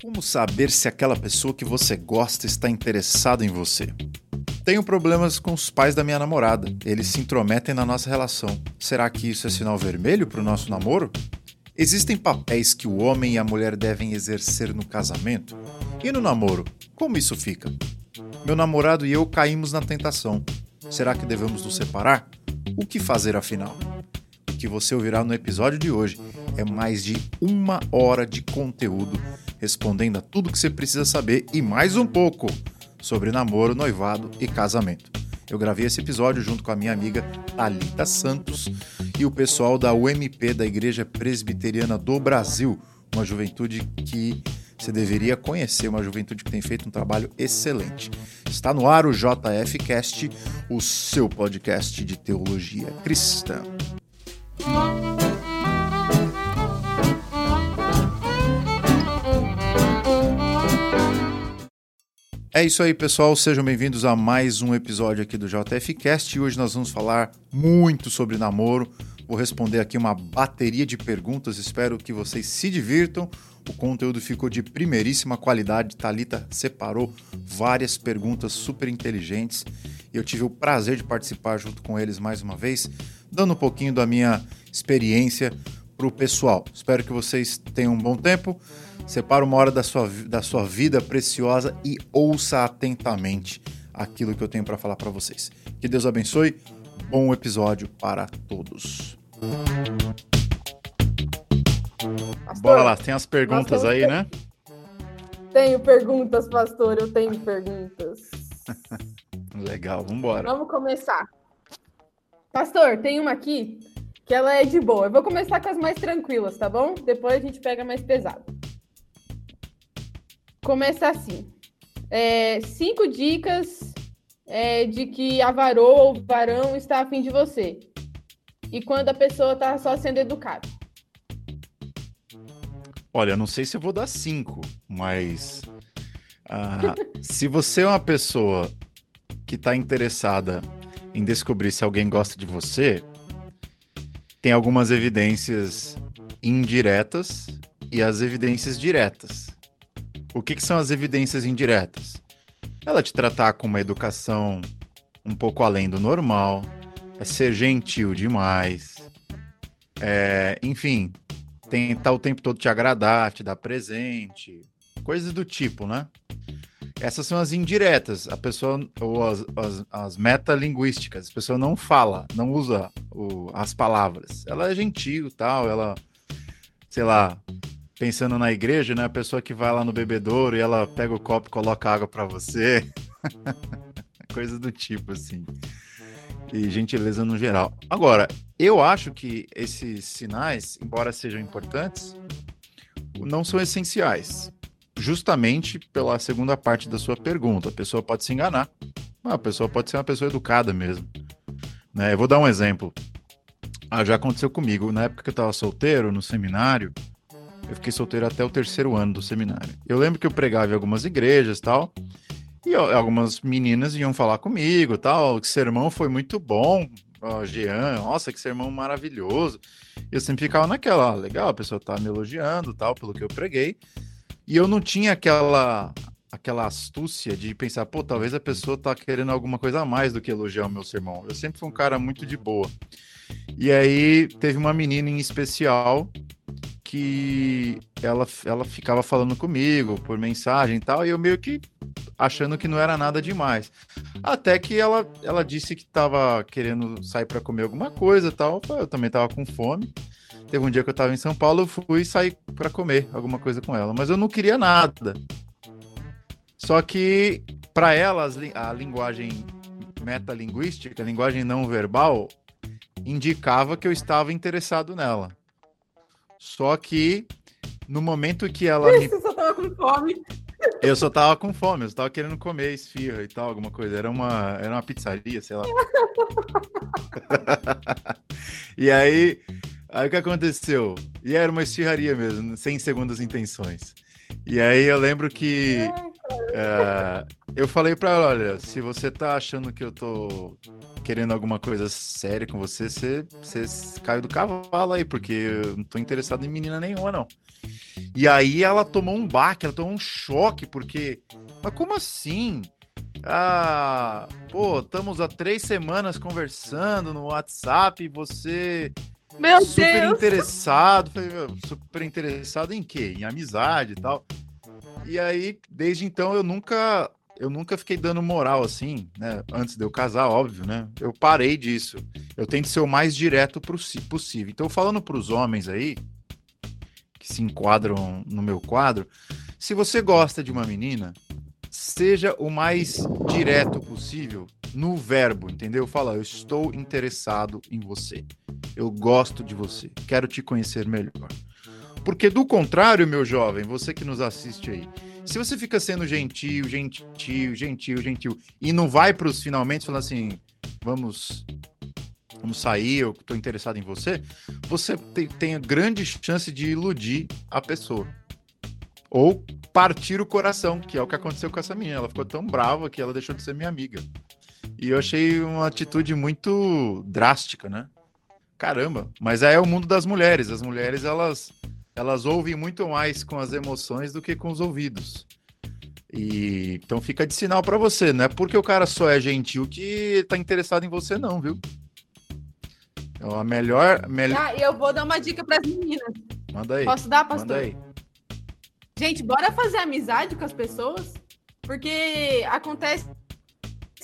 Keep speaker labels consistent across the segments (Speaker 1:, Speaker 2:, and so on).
Speaker 1: Como saber se aquela pessoa que você gosta está interessada em você? Tenho problemas com os pais da minha namorada. Eles se intrometem na nossa relação. Será que isso é sinal vermelho para o nosso namoro? Existem papéis que o homem e a mulher devem exercer no casamento? E no namoro, como isso fica? Meu namorado e eu caímos na tentação. Será que devemos nos separar? O que fazer afinal? O que você ouvirá no episódio de hoje é mais de uma hora de conteúdo respondendo a tudo que você precisa saber e mais um pouco sobre namoro, noivado e casamento. Eu gravei esse episódio junto com a minha amiga Talita Santos e o pessoal da UMP da Igreja Presbiteriana do Brasil, uma juventude que você deveria conhecer, uma juventude que tem feito um trabalho excelente. Está no ar o JF Cast, o seu podcast de teologia cristã. É isso aí, pessoal. Sejam bem-vindos a mais um episódio aqui do JFcast. E hoje nós vamos falar muito sobre namoro. Vou responder aqui uma bateria de perguntas. Espero que vocês se divirtam. O conteúdo ficou de primeiríssima qualidade. Talita separou várias perguntas super inteligentes e eu tive o prazer de participar junto com eles mais uma vez, dando um pouquinho da minha experiência para o pessoal. Espero que vocês tenham um bom tempo. Separa uma hora da sua, da sua vida preciosa e ouça atentamente aquilo que eu tenho para falar para vocês. Que Deus abençoe. Bom episódio para todos. Pastor, Bora lá, tem as perguntas aí, né?
Speaker 2: Tenho perguntas, pastor, eu tenho perguntas.
Speaker 1: Legal, vamos embora.
Speaker 2: Vamos começar. Pastor, tem uma aqui que ela é de boa. Eu vou começar com as mais tranquilas, tá bom? Depois a gente pega mais pesado. Começa assim. É, cinco dicas é, de que a varoa ou varão está afim de você. E quando a pessoa está só sendo educada.
Speaker 1: Olha, não sei se eu vou dar cinco, mas uh, se você é uma pessoa que está interessada em descobrir se alguém gosta de você, tem algumas evidências indiretas e as evidências diretas. O que, que são as evidências indiretas? Ela te tratar com uma educação um pouco além do normal, é ser gentil demais, é, enfim, tentar o tempo todo te agradar, te dar presente, coisas do tipo, né? Essas são as indiretas, a pessoa, ou as, as, as metalinguísticas, a pessoa não fala, não usa o, as palavras. Ela é gentil tal, ela, sei lá, pensando na igreja, né? A pessoa que vai lá no bebedouro e ela pega o copo e coloca água para você. Coisa do tipo, assim. E gentileza no geral. Agora, eu acho que esses sinais, embora sejam importantes, não são essenciais. Justamente pela segunda parte da sua pergunta. A pessoa pode se enganar. A pessoa pode ser uma pessoa educada mesmo. Né? Eu vou dar um exemplo. Ah, já aconteceu comigo. Na época que eu estava solteiro, no seminário, eu fiquei solteiro até o terceiro ano do seminário. Eu lembro que eu pregava em algumas igrejas tal, e algumas meninas iam falar comigo tal, que sermão foi muito bom, ó, Jean, nossa, que sermão maravilhoso. Eu sempre ficava naquela, ah, legal, a pessoa tá me elogiando tal, pelo que eu preguei. E eu não tinha aquela aquela astúcia de pensar, pô, talvez a pessoa tá querendo alguma coisa a mais do que elogiar o meu sermão. Eu sempre fui um cara muito de boa. E aí teve uma menina em especial que ela, ela ficava falando comigo por mensagem e tal, e eu meio que achando que não era nada demais. Até que ela, ela disse que estava querendo sair para comer alguma coisa e tal. Eu também estava com fome. Teve um dia que eu estava em São Paulo, eu fui sair para comer alguma coisa com ela, mas eu não queria nada. Só que para ela a linguagem metalinguística, a linguagem não verbal, indicava que eu estava interessado nela. Só que no momento que ela.
Speaker 2: Isso, me... só tava com fome.
Speaker 1: Eu só tava com fome, eu só tava querendo comer esfirra e tal, alguma coisa. Era uma, era uma pizzaria, sei lá. e aí, aí o que aconteceu? E era uma esfirraria mesmo, sem segundas intenções. E aí eu lembro que é, eu falei para ela, olha, se você tá achando que eu tô querendo alguma coisa séria com você, você, você caiu do cavalo aí, porque eu não tô interessado em menina nenhuma, não. E aí ela tomou um baque, ela tomou um choque, porque. Mas como assim? Ah, pô, estamos há três semanas conversando no WhatsApp você.
Speaker 2: Meu
Speaker 1: super
Speaker 2: Deus!
Speaker 1: interessado. Super interessado em quê? Em amizade e tal. E aí, desde então, eu nunca. Eu nunca fiquei dando moral assim, né? Antes de eu casar, óbvio, né? Eu parei disso. Eu tento ser o mais direto possível. Então, falando para os homens aí, que se enquadram no meu quadro, se você gosta de uma menina, seja o mais direto possível no verbo, entendeu? Fala, eu estou interessado em você. Eu gosto de você. Quero te conhecer melhor. Porque do contrário, meu jovem, você que nos assiste aí, se você fica sendo gentil, gentil, gentil, gentil e não vai para os finalmente falando assim, vamos vamos sair, eu estou interessado em você, você tem, tem a grande chance de iludir a pessoa. Ou partir o coração, que é o que aconteceu com essa menina. Ela ficou tão brava que ela deixou de ser minha amiga. E eu achei uma atitude muito drástica, né? Caramba, mas aí é o mundo das mulheres. As mulheres, elas, elas ouvem muito mais com as emoções do que com os ouvidos. E então fica de sinal para você, não é porque o cara só é gentil que tá interessado em você não, viu? Então, a melhor, melhor...
Speaker 2: Ah, eu vou dar uma dica para as meninas.
Speaker 1: Manda aí.
Speaker 2: Posso dar,
Speaker 1: Manda
Speaker 2: pastor?
Speaker 1: aí.
Speaker 2: Gente, bora fazer amizade com as pessoas, porque acontece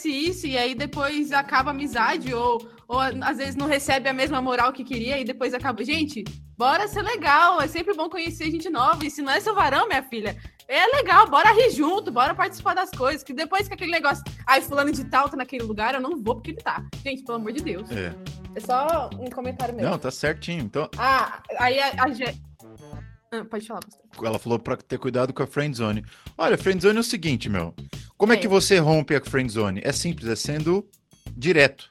Speaker 2: isso e aí depois acaba a amizade ou, ou às vezes não recebe a mesma moral que queria e depois acaba. Gente, bora ser legal, é sempre bom conhecer gente nova. E se não é seu varão, minha filha, é legal, bora rir junto, bora participar das coisas. Que depois que aquele negócio, ai, fulano de tal tá naquele lugar, eu não vou porque ele tá. Gente, pelo amor de Deus.
Speaker 1: É.
Speaker 2: É só um comentário mesmo.
Speaker 1: Não, tá certinho. Então,
Speaker 2: Ah, aí a, a Gé- Ah, pode falar, pastor.
Speaker 1: ela falou pra ter cuidado com a friend zone. Olha, friend zone é o seguinte, meu. Como é
Speaker 2: É.
Speaker 1: que você rompe a friend zone? É simples, é sendo direto.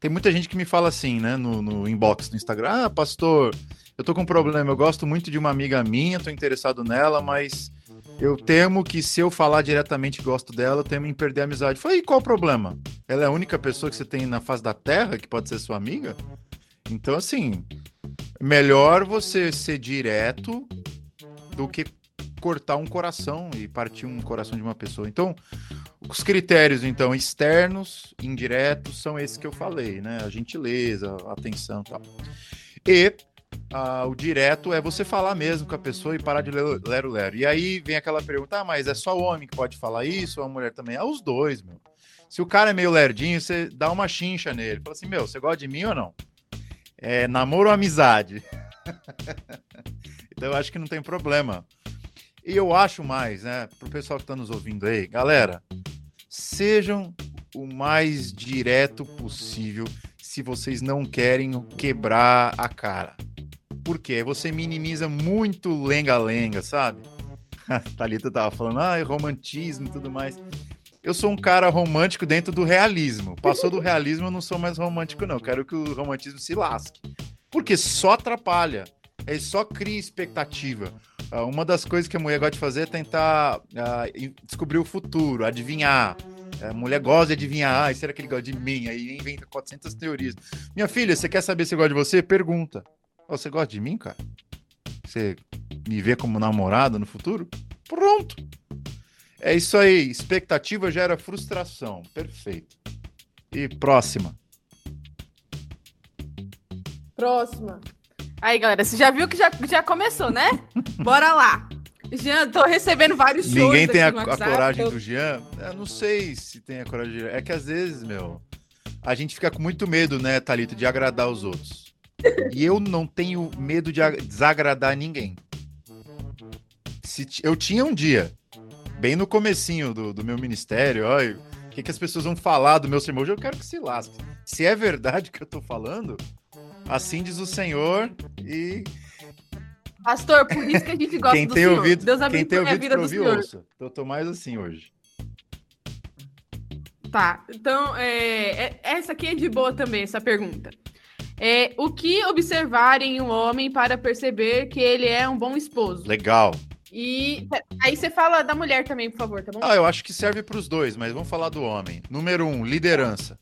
Speaker 1: Tem muita gente que me fala assim, né, no, no inbox no Instagram: Ah, pastor, eu tô com um problema. Eu gosto muito de uma amiga minha, tô interessado nela, mas eu temo que se eu falar diretamente que gosto dela, eu temo em perder a amizade. Falei, qual o problema? Ela é a única pessoa que você tem na face da terra que pode ser sua amiga? Então, assim, melhor você ser direto do que cortar um coração e partir um coração de uma pessoa. Então, os critérios, então, externos, indiretos, são esses que eu falei, né? A gentileza, a atenção e tal. E ah, o direto é você falar mesmo com a pessoa e parar de lero- lero-lero. E aí vem aquela pergunta, ah, mas é só o homem que pode falar isso ou a mulher também? É os dois, meu. Se o cara é meio lerdinho, você dá uma chincha nele. Fala assim, meu, você gosta de mim ou não? É namoro ou amizade? então eu acho que não tem problema. E eu acho mais, né, pro pessoal que tá nos ouvindo aí, galera, sejam o mais direto possível se vocês não querem quebrar a cara. Por quê? Você minimiza muito lenga-lenga, sabe? A Thalita tava falando, ah, romantismo e tudo mais. Eu sou um cara romântico dentro do realismo. Passou do realismo, eu não sou mais romântico, não. Quero que o romantismo se lasque. Porque só atrapalha. Ele só cria expectativa. Ah, uma das coisas que a mulher gosta de fazer é tentar e- descobrir o futuro, adivinhar. A mulher gosta de adivinhar, ah, será que ele gosta de mim? Aí inventa 400 teorias. Minha filha, você quer saber se gosta de você? Pergunta. Ó, você gosta de mim, cara? Você me vê como namorada no futuro? Pronto. É isso aí. Expectativa gera frustração. Perfeito. E próxima.
Speaker 2: Próxima. Aí, galera, você já viu que já, já começou, né? Bora lá. Jean, tô recebendo vários shows
Speaker 1: Ninguém tem a, a coragem do Jean? Eu não sei se tem a coragem do Jean. É que às vezes, meu, a gente fica com muito medo, né, Thalita, de agradar os outros. E eu não tenho medo de ag- desagradar ninguém. Se eu tinha um dia, bem no comecinho do, do meu ministério, olha, o que, que as pessoas vão falar do meu sermão? Hoje eu quero que se lasque. Se é verdade o que eu tô falando, assim diz o Senhor e
Speaker 2: Pastor, por isso que a gente gosta
Speaker 1: quem
Speaker 2: do
Speaker 1: tem
Speaker 2: senhor.
Speaker 1: ouvido,
Speaker 2: Deus
Speaker 1: quem tem
Speaker 2: abençoe a
Speaker 1: ouvido
Speaker 2: vida do
Speaker 1: ouvir,
Speaker 2: senhor.
Speaker 1: ouça. Eu tô mais assim hoje.
Speaker 2: Tá, então, é, é- essa aqui é de boa também, essa pergunta. É, o que observar em um homem para perceber que ele é um bom esposo?
Speaker 1: Legal.
Speaker 2: E aí você fala da mulher também, por favor, tá bom?
Speaker 1: Ah, eu acho que serve para os dois, mas vamos falar do homem. Número um, liderança.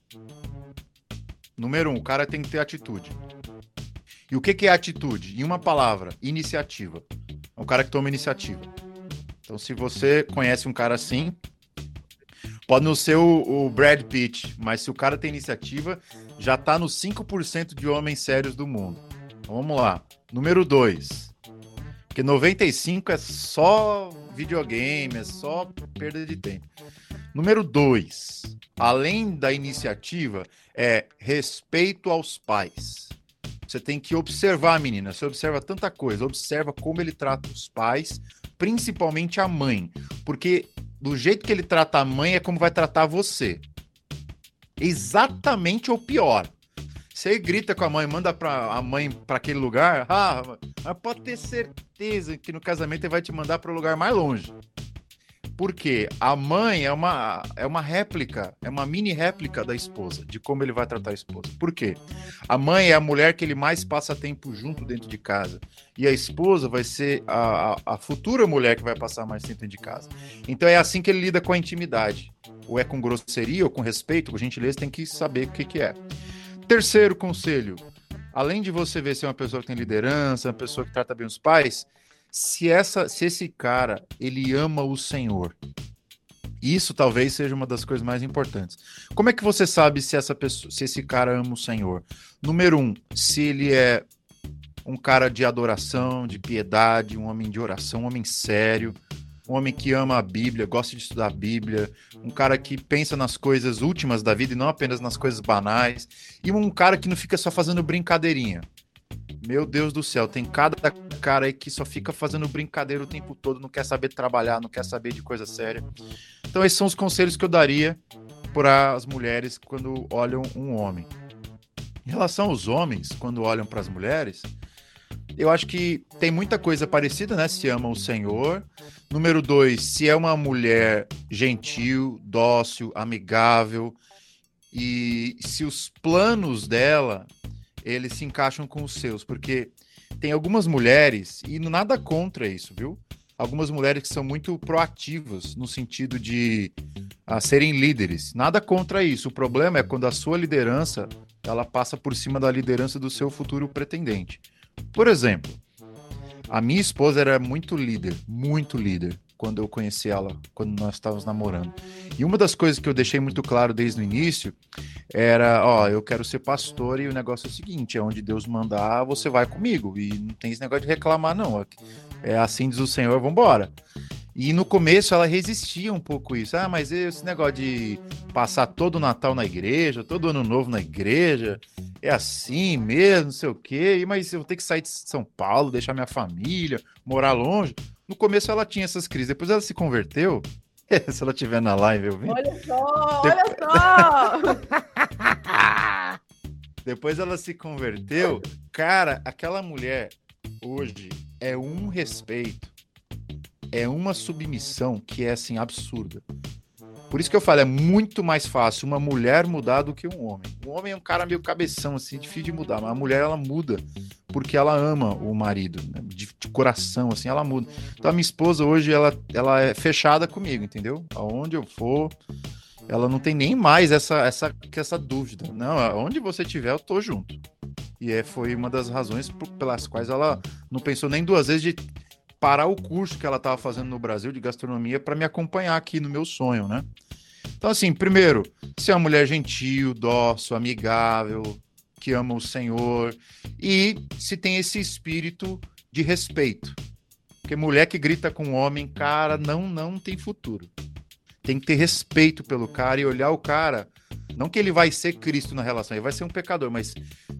Speaker 1: Número um, o cara tem que ter atitude. E o que, que é atitude? Em uma palavra, iniciativa. É um cara que toma iniciativa. Então, se você conhece um cara assim, pode não ser o, o Brad Pitt, mas se o cara tem iniciativa, já tá nos 5% de homens sérios do mundo. Então, vamos lá. Número 2. Porque 95 é só videogame, é só perda de tempo. Número 2. Além da iniciativa, é respeito aos pais. Você tem que observar, menina. Você observa tanta coisa. Observa como ele trata os pais, principalmente a mãe. Porque do jeito que ele trata a mãe é como vai tratar você. Exatamente ou pior. Você grita com a mãe, manda pra, a mãe para aquele lugar, ah, pode ter certeza que no casamento ele vai te mandar para o lugar mais longe. Porque a mãe é uma, é uma réplica, é uma mini réplica da esposa, de como ele vai tratar a esposa. Por quê? A mãe é a mulher que ele mais passa tempo junto dentro de casa. E a esposa vai ser a, a, a futura mulher que vai passar mais tempo dentro de casa. Então é assim que ele lida com a intimidade. Ou é com grosseria ou com respeito, com gentileza, tem que saber o que, que é. Terceiro conselho: além de você ver se é uma pessoa que tem liderança, uma pessoa que trata bem os pais, se essa, se esse cara ele ama o Senhor, isso talvez seja uma das coisas mais importantes. Como é que você sabe se essa pessoa, se esse cara ama o Senhor? Número um, se ele é um cara de adoração, de piedade, um homem de oração, um homem sério, um homem que ama a Bíblia, gosta de estudar a Bíblia, um cara que pensa nas coisas últimas da vida e não apenas nas coisas banais, e um cara que não fica só fazendo brincadeirinha. Meu Deus do céu, tem cada cara aí que só fica fazendo brincadeira o tempo todo, não quer saber trabalhar, não quer saber de coisa séria. Então, esses são os conselhos que eu daria para as mulheres quando olham um homem. Em relação aos homens, quando olham para as mulheres, eu acho que tem muita coisa parecida, né? Se ama o Senhor. Número dois, se é uma mulher gentil, dócil, amigável, e se os planos dela eles se encaixam com os seus, porque tem algumas mulheres, e nada contra isso, viu? Algumas mulheres que são muito proativas no sentido de a, serem líderes. Nada contra isso. O problema é quando a sua liderança ela passa por cima da liderança do seu futuro pretendente. Por exemplo, a minha esposa era muito líder, muito líder quando eu conheci ela, quando nós estávamos namorando. E uma das coisas que eu deixei muito claro desde o início era, ó, eu quero ser pastor e o negócio é o seguinte, é onde Deus mandar, você vai comigo. E não tem esse negócio de reclamar, não. É assim diz o Senhor, vamos embora. E no começo ela resistia um pouco isso. Ah, mas esse negócio de passar todo o Natal na igreja, todo ano novo na igreja, é assim mesmo, não sei o quê. Mas eu vou ter que sair de São Paulo, deixar minha família, morar longe. No começo ela tinha essas crises, depois ela se converteu. Se ela estiver na live, eu vi.
Speaker 2: Olha só, olha só!
Speaker 1: depois ela se converteu. Cara, aquela mulher hoje é um respeito, é uma submissão que é assim absurda. Por isso que eu falo, é muito mais fácil uma mulher mudar do que um homem. O homem é um cara meio cabeção, assim, difícil de mudar, mas a mulher ela muda porque ela ama o marido, né? de, de, coração, assim, ela muda. Então a minha esposa hoje, ela, ela é fechada comigo, entendeu? Aonde eu for, ela não tem nem mais essa, essa, essa dúvida. Não, aonde você estiver, eu tô junto. E é, foi uma das razões pelas quais ela não pensou nem duas vezes de parar o curso que ela estava fazendo no Brasil de gastronomia para me acompanhar aqui no meu sonho, né? Então, assim, primeiro, ser uma mulher gentil, dócil, amigável, que ama o Senhor e se tem esse espírito de respeito. Porque mulher que grita com homem, cara, não, não tem futuro. Tem que ter respeito pelo cara e olhar o cara. Não que ele vai ser Cristo na relação, ele vai ser um pecador, mas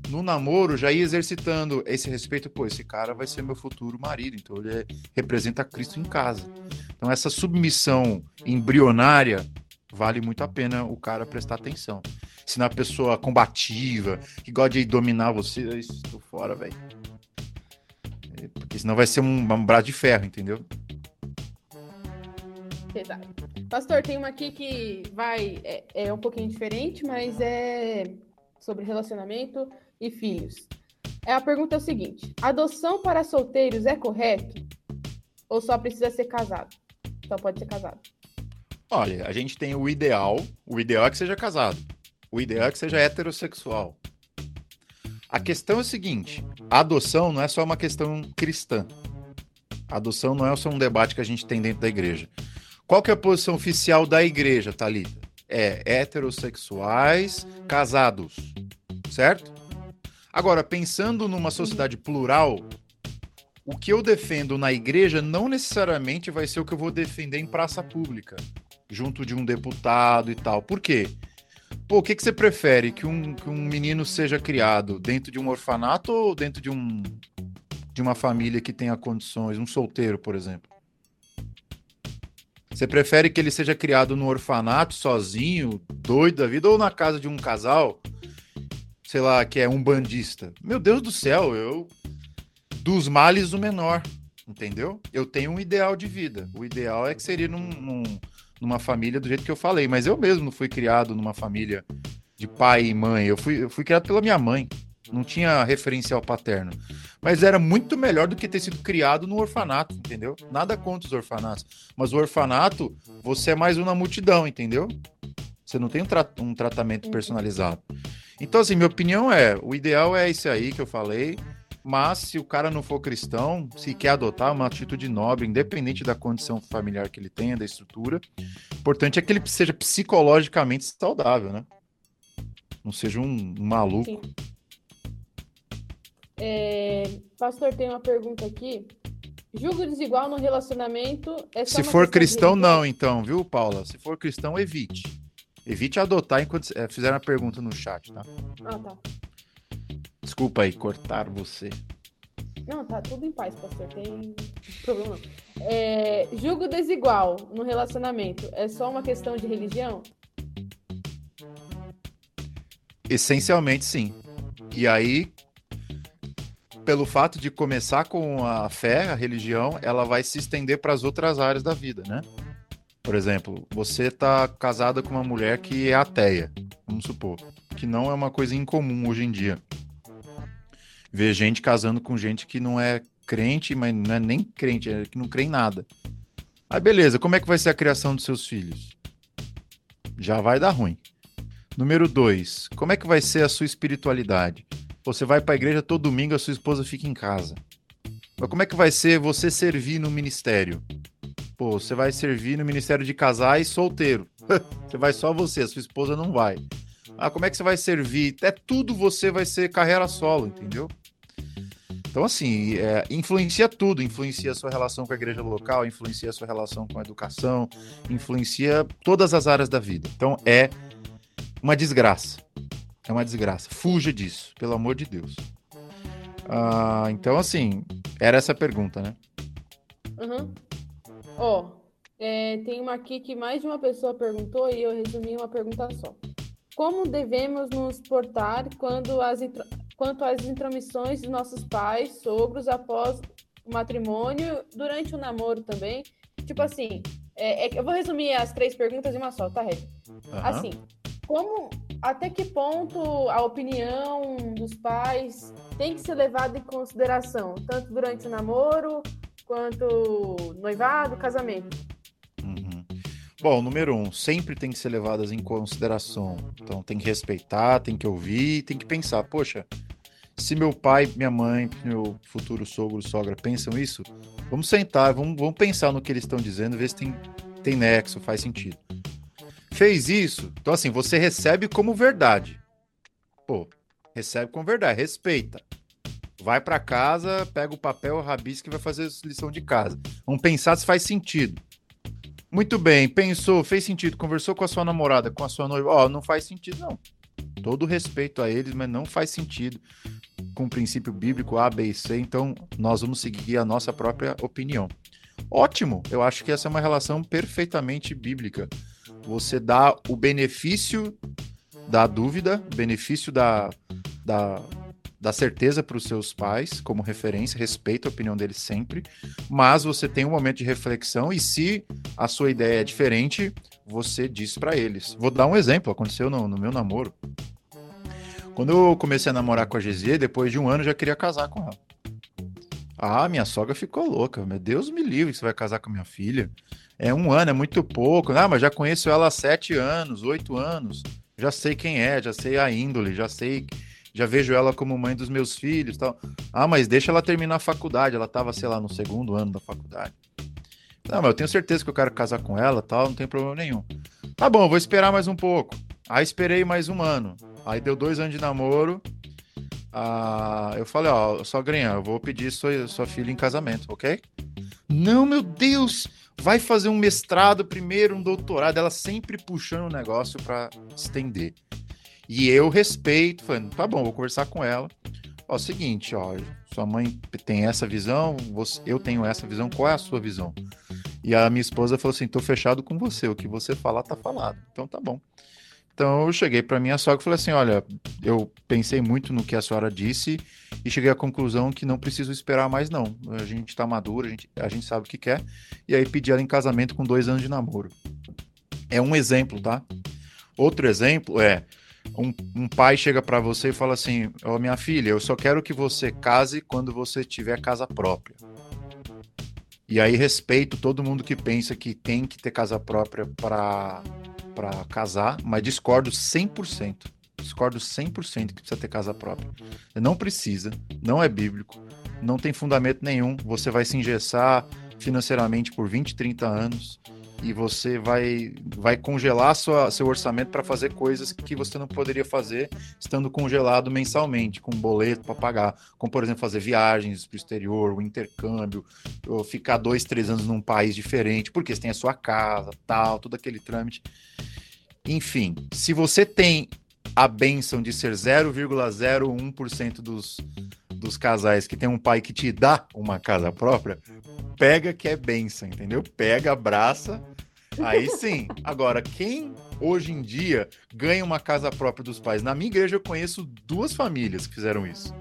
Speaker 1: no namoro já ir exercitando esse respeito, pô, esse cara vai ser meu futuro marido, então ele é, representa Cristo em casa. Então essa submissão embrionária vale muito a pena o cara prestar atenção. Se não é pessoa combativa, que gosta de dominar você, eu estou fora, velho. É, porque senão vai ser um, um braço de ferro, entendeu?
Speaker 2: Pastor, tem uma aqui que vai. É, é um pouquinho diferente, mas é sobre relacionamento e filhos. É, a pergunta é o seguinte: adoção para solteiros é correto? Ou só precisa ser casado? Só pode ser casado.
Speaker 1: Olha, a gente tem o ideal. O ideal é que seja casado. O ideal é que seja heterossexual. A questão é o seguinte: a adoção não é só uma questão cristã. A adoção não é só um debate que a gente tem dentro da igreja. Qual que é a posição oficial da igreja, Thalita? É heterossexuais casados, certo? Agora, pensando numa sociedade plural, o que eu defendo na igreja não necessariamente vai ser o que eu vou defender em praça pública, junto de um deputado e tal. Por quê? Pô, o que, que você prefere? Que um, que um menino seja criado dentro de um orfanato ou dentro de um de uma família que tenha condições, um solteiro, por exemplo? Você prefere que ele seja criado no orfanato, sozinho, doido da vida, ou na casa de um casal, sei lá, que é um bandista? Meu Deus do céu, eu dos males o menor, entendeu? Eu tenho um ideal de vida. O ideal é que seria num, num, numa família do jeito que eu falei, mas eu mesmo não fui criado numa família de pai e mãe. Eu fui, eu fui criado pela minha mãe. Não tinha referencial paterno. Mas era muito melhor do que ter sido criado no orfanato, entendeu? Nada contra os orfanatos. Mas o orfanato, você é mais uma multidão, entendeu? Você não tem um, tra um tratamento uhum. personalizado. Então, assim, minha opinião é: o ideal é esse aí que eu falei. Mas se o cara não for cristão, se quer adotar uma atitude nobre, independente da condição familiar que ele tenha, da estrutura, importante é que ele seja psicologicamente saudável, né? Não seja um, um maluco.
Speaker 2: É, pastor, tem uma pergunta aqui. Julgo desigual no relacionamento
Speaker 1: é Se for cristão, não, então, viu, Paula? Se for cristão, evite. Evite adotar enquanto é, fizeram a pergunta no chat, tá?
Speaker 2: Ah, tá.
Speaker 1: Desculpa aí cortar você.
Speaker 2: Não, tá tudo em paz, pastor. Tem problema. É, julgo desigual no relacionamento é só uma questão de religião?
Speaker 1: Essencialmente, sim. E aí, pelo fato de começar com a fé, a religião, ela vai se estender para as outras áreas da vida, né? Por exemplo, você tá casada com uma mulher que é ateia, vamos supor, que não é uma coisa incomum hoje em dia ver gente casando com gente que não é crente, mas não é nem crente, é que não crê em nada. Aí beleza, como é que vai ser a criação dos seus filhos? Já vai dar ruim. Número dois, como é que vai ser a sua espiritualidade? Você vai para a igreja todo domingo, a sua esposa fica em casa. Mas como é que vai ser você servir no ministério? Pô, você vai servir no ministério de casais solteiro. você vai só você, a sua esposa não vai. Ah, como é que você vai servir? É tudo você vai ser carreira solo, entendeu? Então, assim, é, influencia tudo, influencia a sua relação com a igreja local, influencia a sua relação com a educação, influencia todas as áreas da vida. Então, é uma desgraça. É uma desgraça. Fuja disso, pelo amor de Deus. Ah, então, assim, era essa a pergunta, né?
Speaker 2: Uhum. Ó, oh, é, tem uma aqui que mais de uma pessoa perguntou e eu resumi uma pergunta só. Como devemos nos portar quando as, quanto às intromissões de nossos pais, sogros, após o matrimônio, durante o namoro também? Tipo assim, é, é, eu vou resumir as três perguntas em uma só, tá, Red? Uhum. Assim, como, até que ponto a opinião dos pais tem que ser levada em consideração, tanto durante o namoro, quanto noivado, casamento?
Speaker 1: Bom, número um, sempre tem que ser levadas em consideração. Então tem que respeitar, tem que ouvir, tem que pensar, poxa, se meu pai, minha mãe, meu futuro sogro, sogra pensam isso, vamos sentar, vamos, vamos pensar no que eles estão dizendo, ver se tem, tem nexo, faz sentido. Fez isso, então assim, você recebe como verdade. Pô, recebe como verdade, respeita. Vai para casa, pega o papel, rabisca e vai fazer a lição de casa. Vamos pensar se faz sentido. Muito bem, pensou, fez sentido, conversou com a sua namorada, com a sua noiva. Ó, oh, não faz sentido, não. Todo respeito a eles, mas não faz sentido com o princípio bíblico A, B e C, então nós vamos seguir a nossa própria opinião. Ótimo, eu acho que essa é uma relação perfeitamente bíblica. Você dá o benefício da dúvida, benefício da, da dá certeza para os seus pais como referência, respeita a opinião deles sempre, mas você tem um momento de reflexão e se a sua ideia é diferente, você diz para eles. Vou dar um exemplo, aconteceu no, no, meu namoro. Quando eu comecei a namorar com a Gesia, depois de um ano já queria casar com ela. Ah, minha sogra ficou louca. Meu Deus me livre que você vai casar com minha filha. É um ano, é muito pouco. Ah, mas já conheço ela há sete anos, oito anos. Já sei quem é, já sei a índole, já sei, já vejo ela como mãe dos meus filhos, tal. Ah, mas deixa ela terminar a faculdade. Ela estava, sei lá, no segundo ano da faculdade. Não, mas eu tenho certeza que eu quero casar com ela, tal, não tem problema nenhum. Tá bom, vou esperar mais um pouco. Aí esperei mais um ano. Aí deu dois anos de namoro. Ah, eu falei, ó, sogrinha, eu vou pedir sua, sua filha em casamento, ok? Não, meu Deus! Vai fazer um mestrado primeiro, um doutorado. Ela sempre puxando o negócio para estender. E eu respeito, falando, tá bom, vou conversar com ela. Ó, seguinte, ó, sua mãe tem essa visão, você, eu tenho essa visão, qual é a sua visão? E a minha esposa falou assim: tô fechado com você, o que você falar tá falado. Então tá bom. Então eu cheguei para minha sogra e falei assim: olha, eu pensei muito no que a senhora disse e cheguei à conclusão que não preciso esperar mais, não. A gente está maduro, a gente, a gente sabe o que quer. E aí pedi ela em casamento com dois anos de namoro. É um exemplo, tá? Outro exemplo é. Um, um pai chega para você e fala assim: Ó, oh, minha filha, eu só quero que você case quando você tiver casa própria. E aí respeito todo mundo que pensa que tem que ter casa própria para para casar, mas discordo 100%. Discordo 100% que precisa ter casa própria. Não precisa, não é bíblico, não tem fundamento nenhum. Você vai se engessar financeiramente por 20, 30 anos e você vai, vai congelar sua, seu orçamento para fazer coisas que você não poderia fazer estando congelado mensalmente, com boleto para pagar, como por exemplo fazer viagens para o exterior, o intercâmbio, ou ficar dois, três anos num país diferente, porque você tem a sua casa, tal, todo aquele trâmite. Enfim, se você tem a benção de ser 0,01% dos, dos casais que tem um pai que te dá uma casa própria, pega que é benção, entendeu? Pega, abraça. Aí sim. Agora, quem hoje em dia ganha uma casa própria dos pais? Na minha igreja eu conheço duas famílias que fizeram isso.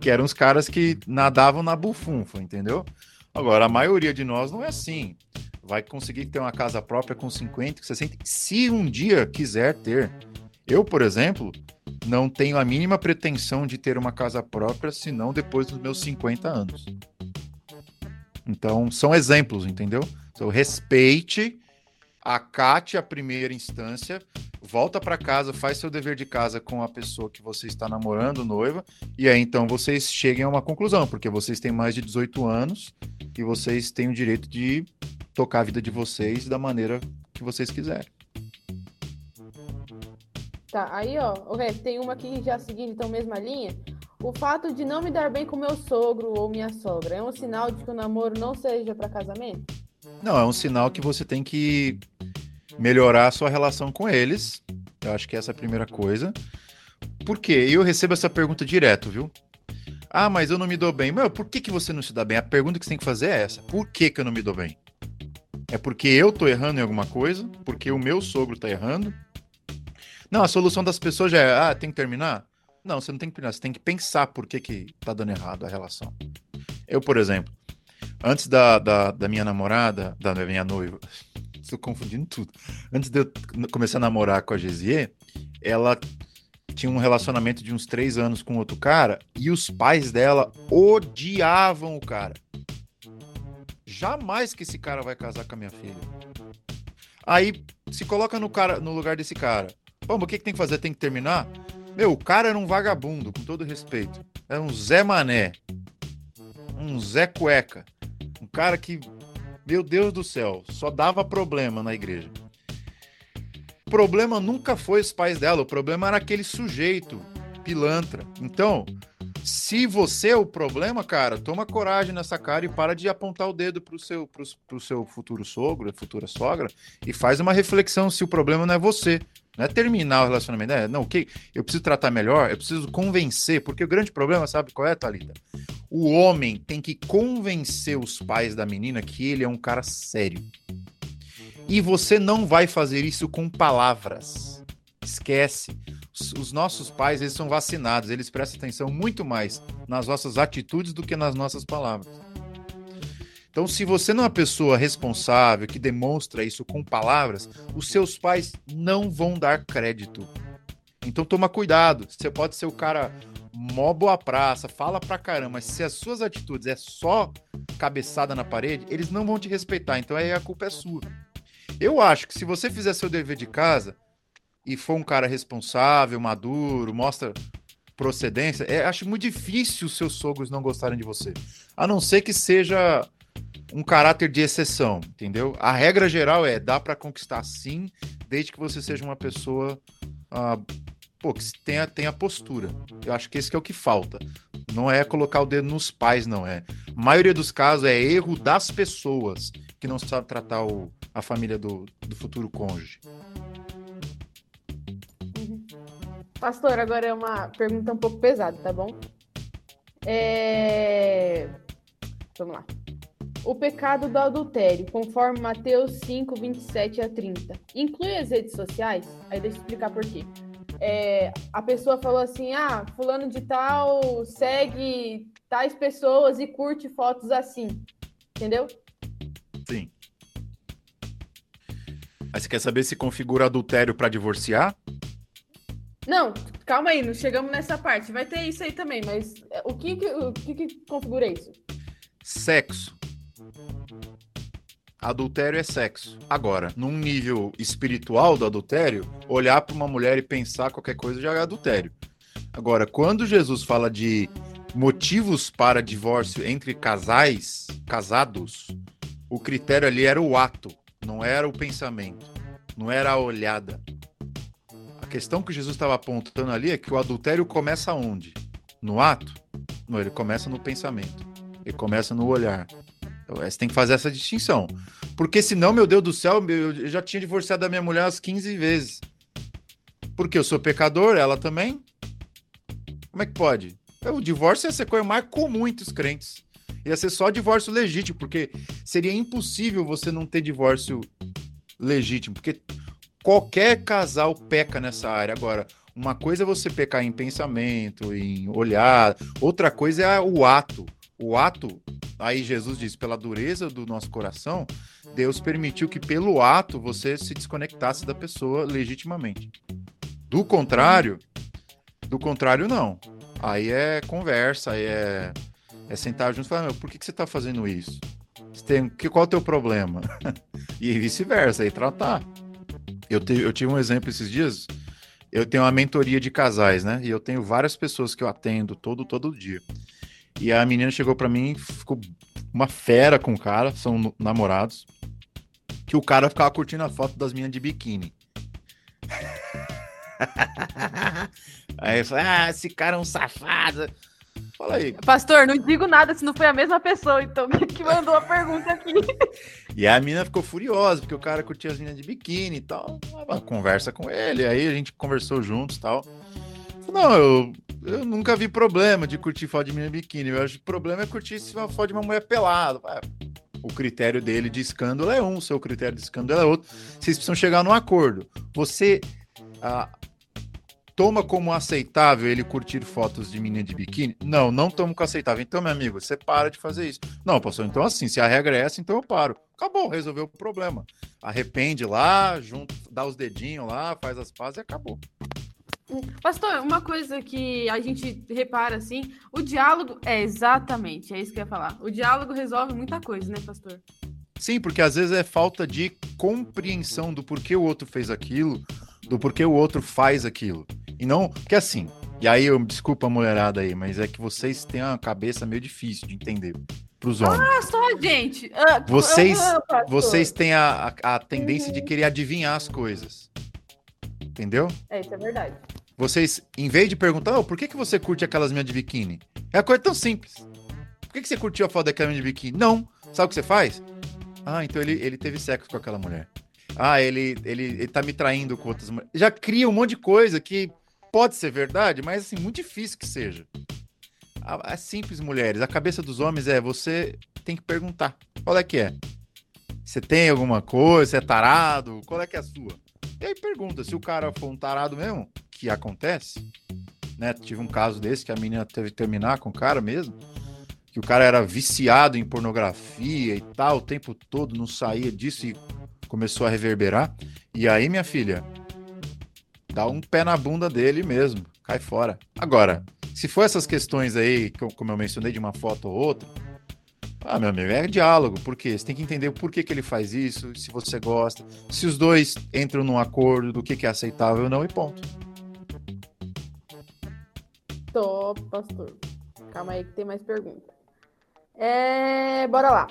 Speaker 1: Que eram os caras que nadavam na bufunfa, entendeu? Agora, a maioria de nós não é assim vai conseguir ter uma casa própria com 50, 60, se um dia quiser ter. Eu, por exemplo, não tenho a mínima pretensão de ter uma casa própria, senão depois dos meus 50 anos. Então, são exemplos, entendeu? Então, respeite, acate a primeira instância, volta para casa, faz seu dever de casa com a pessoa que você está namorando, noiva, e aí então vocês cheguem a uma conclusão, porque vocês têm mais de 18 anos e vocês têm o direito de tocar a vida de vocês da maneira que vocês quiserem.
Speaker 2: Tá, aí ó, okay, tem uma aqui já seguindo então mesma linha. O fato de não me dar bem com meu sogro ou minha sogra é um sinal de que o namoro não seja para casamento?
Speaker 1: Não, é um sinal que você tem que melhorar a sua relação com eles. Eu acho que essa é a primeira coisa. Por quê? Eu recebo essa pergunta direto, viu? Ah, mas eu não me dou bem. Meu, por que, que você não se dá bem? A pergunta que você tem que fazer é essa: por que, que eu não me dou bem? É porque eu tô errando em alguma coisa, porque o meu sogro tá errando. Não, a solução das pessoas já é, ah, tem que terminar? Não, você não tem que terminar, você tem que pensar por que, que tá dando errado a relação. Eu, por exemplo, antes da, da, da minha namorada, da minha noiva, estou confundindo tudo. Antes de eu começar a namorar com a Gesier, ela tinha um relacionamento de uns três anos com outro cara e os pais dela odiavam o cara jamais que esse cara vai casar com a minha filha. Aí se coloca no, cara, no lugar desse cara. Pô, o que, que tem que fazer? Tem que terminar? Meu, o cara era um vagabundo, com todo respeito. Era um Zé Mané. Um Zé Cueca. Um cara que, meu Deus do céu, só dava problema na igreja. O problema nunca foi os pais dela, o problema era aquele sujeito, pilantra. Então, se você é o problema, cara, toma coragem nessa cara e para de apontar o dedo pro seu, pro, pro seu futuro sogro, futura sogra, e faz uma reflexão se o problema não é você. Não é terminar o relacionamento. É, não, o que eu preciso tratar melhor, eu preciso convencer, porque o grande problema, sabe qual é, Thalita? O homem tem que convencer os pais da menina que ele é um cara sério. E você não vai fazer isso com palavras. Esquece os nossos pais, eles são vacinados, eles prestam atenção muito mais nas nossas atitudes do que nas nossas palavras. Então, se você não é uma pessoa responsável, que demonstra isso com palavras, os seus pais não vão dar crédito. Então, toma cuidado. Você pode ser o cara mó boa praça, fala pra caramba, mas se as suas atitudes é só cabeçada na parede, eles não vão te respeitar, então aí a culpa é sua. Eu acho que se você fizer seu dever de casa e for um cara responsável, maduro, mostra procedência, é, acho muito difícil os seus sogros não gostarem de você. A não ser que seja um caráter de exceção, entendeu? A regra geral é dá para conquistar sim, desde que você seja uma pessoa ah, pô, que tenha, tenha postura. Eu acho que esse que é o que falta. Não é colocar o dedo nos pais, não é. A maioria dos casos é erro das pessoas que não sabem tratar o, a família do, do futuro cônjuge.
Speaker 2: Uhum. Pastor, agora é uma pergunta um pouco pesada, tá bom? É... Vamos lá. O pecado do adultério, conforme Mateus 5, 27 a 30, inclui as redes sociais? Aí deixa eu explicar por quê. É, a pessoa falou assim: ah, fulano de tal segue tais pessoas e curte fotos assim. Entendeu?
Speaker 1: Sim. Mas você quer saber se configura adultério para divorciar?
Speaker 2: Não, calma aí, não chegamos nessa parte. Vai ter isso aí também, mas o que o que, que configura isso?
Speaker 1: Sexo. Adultério é sexo. Agora, num nível espiritual do adultério, olhar para uma mulher e pensar qualquer coisa já é adultério. Agora, quando Jesus fala de motivos para divórcio entre casais, casados, o critério ali era o ato, não era o pensamento, não era a olhada. A questão que Jesus estava apontando ali é que o adultério começa onde? No ato? Não, ele começa no pensamento. Ele começa no olhar. Você tem que fazer essa distinção. Porque senão, meu Deus do céu, eu já tinha divorciado da minha mulher umas 15 vezes. Porque eu sou pecador, ela também. Como é que pode? O divórcio ia ser coisa mais comum entre os crentes. Ia ser só divórcio legítimo, porque seria impossível você não ter divórcio legítimo, porque qualquer casal peca nessa área. Agora, uma coisa é você pecar em pensamento, em olhar, outra coisa é o ato. O ato Aí Jesus diz: pela dureza do nosso coração, Deus permitiu que pelo ato você se desconectasse da pessoa legitimamente. Do contrário, do contrário, não. Aí é conversa, aí é, é sentar junto e falar: por que, que você está fazendo isso? Você tem, que, qual é o teu problema? e vice-versa, aí tratar. Eu, te, eu tive um exemplo esses dias. Eu tenho uma mentoria de casais, né? E eu tenho várias pessoas que eu atendo todo, todo dia. E a menina chegou para mim, ficou uma fera com o cara, são namorados. Que o cara ficava curtindo a foto das meninas de biquíni. Aí eu falei, ah, esse cara é um safado. Fala aí.
Speaker 2: Pastor, não digo nada se não foi a mesma pessoa, então, que mandou a pergunta aqui.
Speaker 1: E a menina ficou furiosa, porque o cara curtia as meninas de biquíni e tal. Conversa com ele, aí a gente conversou juntos e tal. Não, eu, eu nunca vi problema de curtir foto de menina biquíni. Eu acho que o problema é curtir uma foto de uma mulher pelada. O critério dele de escândalo é um, o seu critério de escândalo é outro. Vocês precisam chegar num acordo. Você ah, toma como aceitável ele curtir fotos de menina de biquíni? Não, não tomo como aceitável. Então, meu amigo, você para de fazer isso. Não, pastor, então assim, se a regra é essa, então eu paro. Acabou, resolveu o problema. Arrepende lá, junto, dá os dedinhos lá, faz as pazes e acabou.
Speaker 2: Pastor, uma coisa que a gente repara assim, o diálogo é exatamente, é isso que eu ia falar. O diálogo resolve muita coisa, né, pastor?
Speaker 1: Sim, porque às vezes é falta de compreensão do porquê o outro fez aquilo, do porquê o outro faz aquilo. E não, porque assim, e aí eu desculpa a mulherada aí, mas é que vocês têm uma cabeça meio difícil de entender para os homens.
Speaker 2: Ah, só gente. Ah,
Speaker 1: vocês, ah, vocês têm a, a, a tendência uhum. de querer adivinhar as coisas. Entendeu?
Speaker 2: É, isso é verdade.
Speaker 1: Vocês, em vez de perguntar, oh, por que, que você curte aquelas minhas de biquíni? É a coisa tão simples. Por que, que você curtiu a foto daquela minha de biquíni? Não. Sabe o que você faz? Ah, então ele, ele teve sexo com aquela mulher. Ah, ele, ele, ele tá me traindo com outras mulheres. Já cria um monte de coisa que pode ser verdade, mas assim, muito difícil que seja. É simples, mulheres. A cabeça dos homens é você tem que perguntar. Qual é que é? Você tem alguma coisa? Você é tarado? Qual é que é a sua? E aí pergunta, se o cara for um tarado mesmo, que acontece, né? Tive um caso desse que a menina teve que terminar com o cara mesmo, que o cara era viciado em pornografia e tal, o tempo todo não saía disso e começou a reverberar. E aí, minha filha, dá um pé na bunda dele mesmo, cai fora. Agora, Se for essas questões aí, como eu mencionei, de uma foto ou outra, ah, meu amigo, é diálogo. Por quê? Você tem que entender por que, que ele faz isso, se você gosta, se os dois entram num acordo do que é aceitável ou não, e ponto.
Speaker 2: Tô, pastor. Calma aí que tem mais pergunta. É... Bora lá.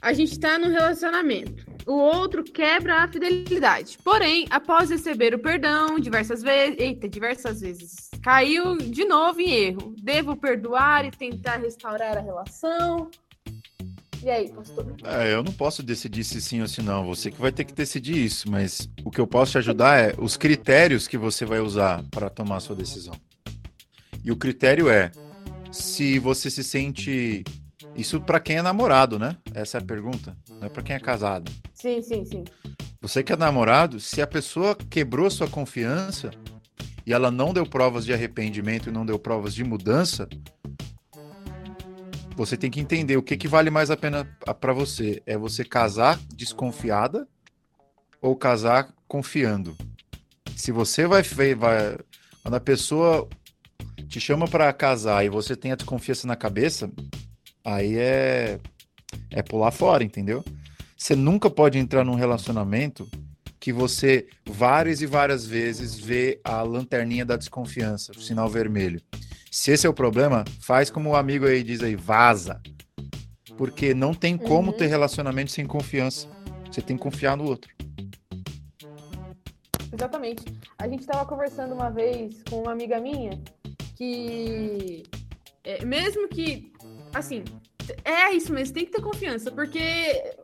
Speaker 2: A gente tá no relacionamento. O outro quebra a fidelidade. Porém, após receber o perdão diversas vezes, eita, diversas vezes, caiu de novo em erro. Devo perdoar e tentar restaurar a relação? E aí, pastor?
Speaker 1: É, eu não posso decidir se sim ou se não. Você que vai ter que decidir isso. Mas o que eu posso te ajudar é os critérios que você vai usar para tomar a sua decisão. E o critério é se você se sente. Isso para quem é namorado, né? Essa é a pergunta. Não é para quem é casado.
Speaker 2: Sim, sim, sim.
Speaker 1: Você que é namorado, se a pessoa quebrou sua confiança e ela não deu provas de arrependimento e não deu provas de mudança, você tem que entender o que, que vale mais a pena para você. É você casar desconfiada ou casar confiando? Se você vai, vai quando a pessoa te chama para casar e você tem a desconfiança na cabeça, aí é é pular fora, entendeu? Você nunca pode entrar num relacionamento que você várias e várias vezes vê a lanterninha da desconfiança, o sinal vermelho. Se esse é o problema, faz como o amigo aí diz aí, vaza. Porque não tem como uhum. ter relacionamento sem confiança. Você tem que confiar no outro.
Speaker 2: Exatamente. A gente estava conversando uma vez com uma amiga minha que, é, mesmo que, assim, é isso mesmo, tem que ter confiança, porque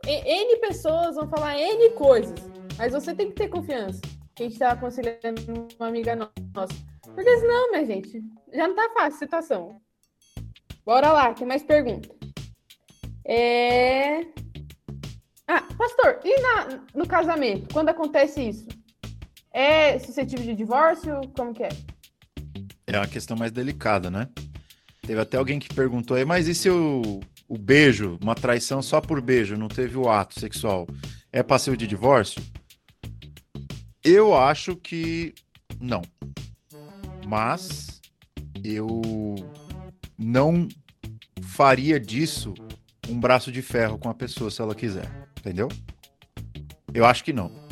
Speaker 2: N pessoas vão falar N coisas, mas você tem que ter confiança. A gente estava aconselhando uma amiga nossa. Porque senão, minha gente, já não tá fácil a situação. Bora lá, tem mais pergunta. É... Ah, pastor, e na, no casamento, quando acontece isso? É suscetível de divórcio? Como que é?
Speaker 1: É uma questão mais delicada, né? Teve até alguém que perguntou aí, mas e se o, o beijo, uma traição só por beijo, não teve o ato sexual, é passivo de divórcio? Eu acho que não. Mas eu não faria disso um braço de ferro com a pessoa se ela quiser, entendeu? Eu acho que não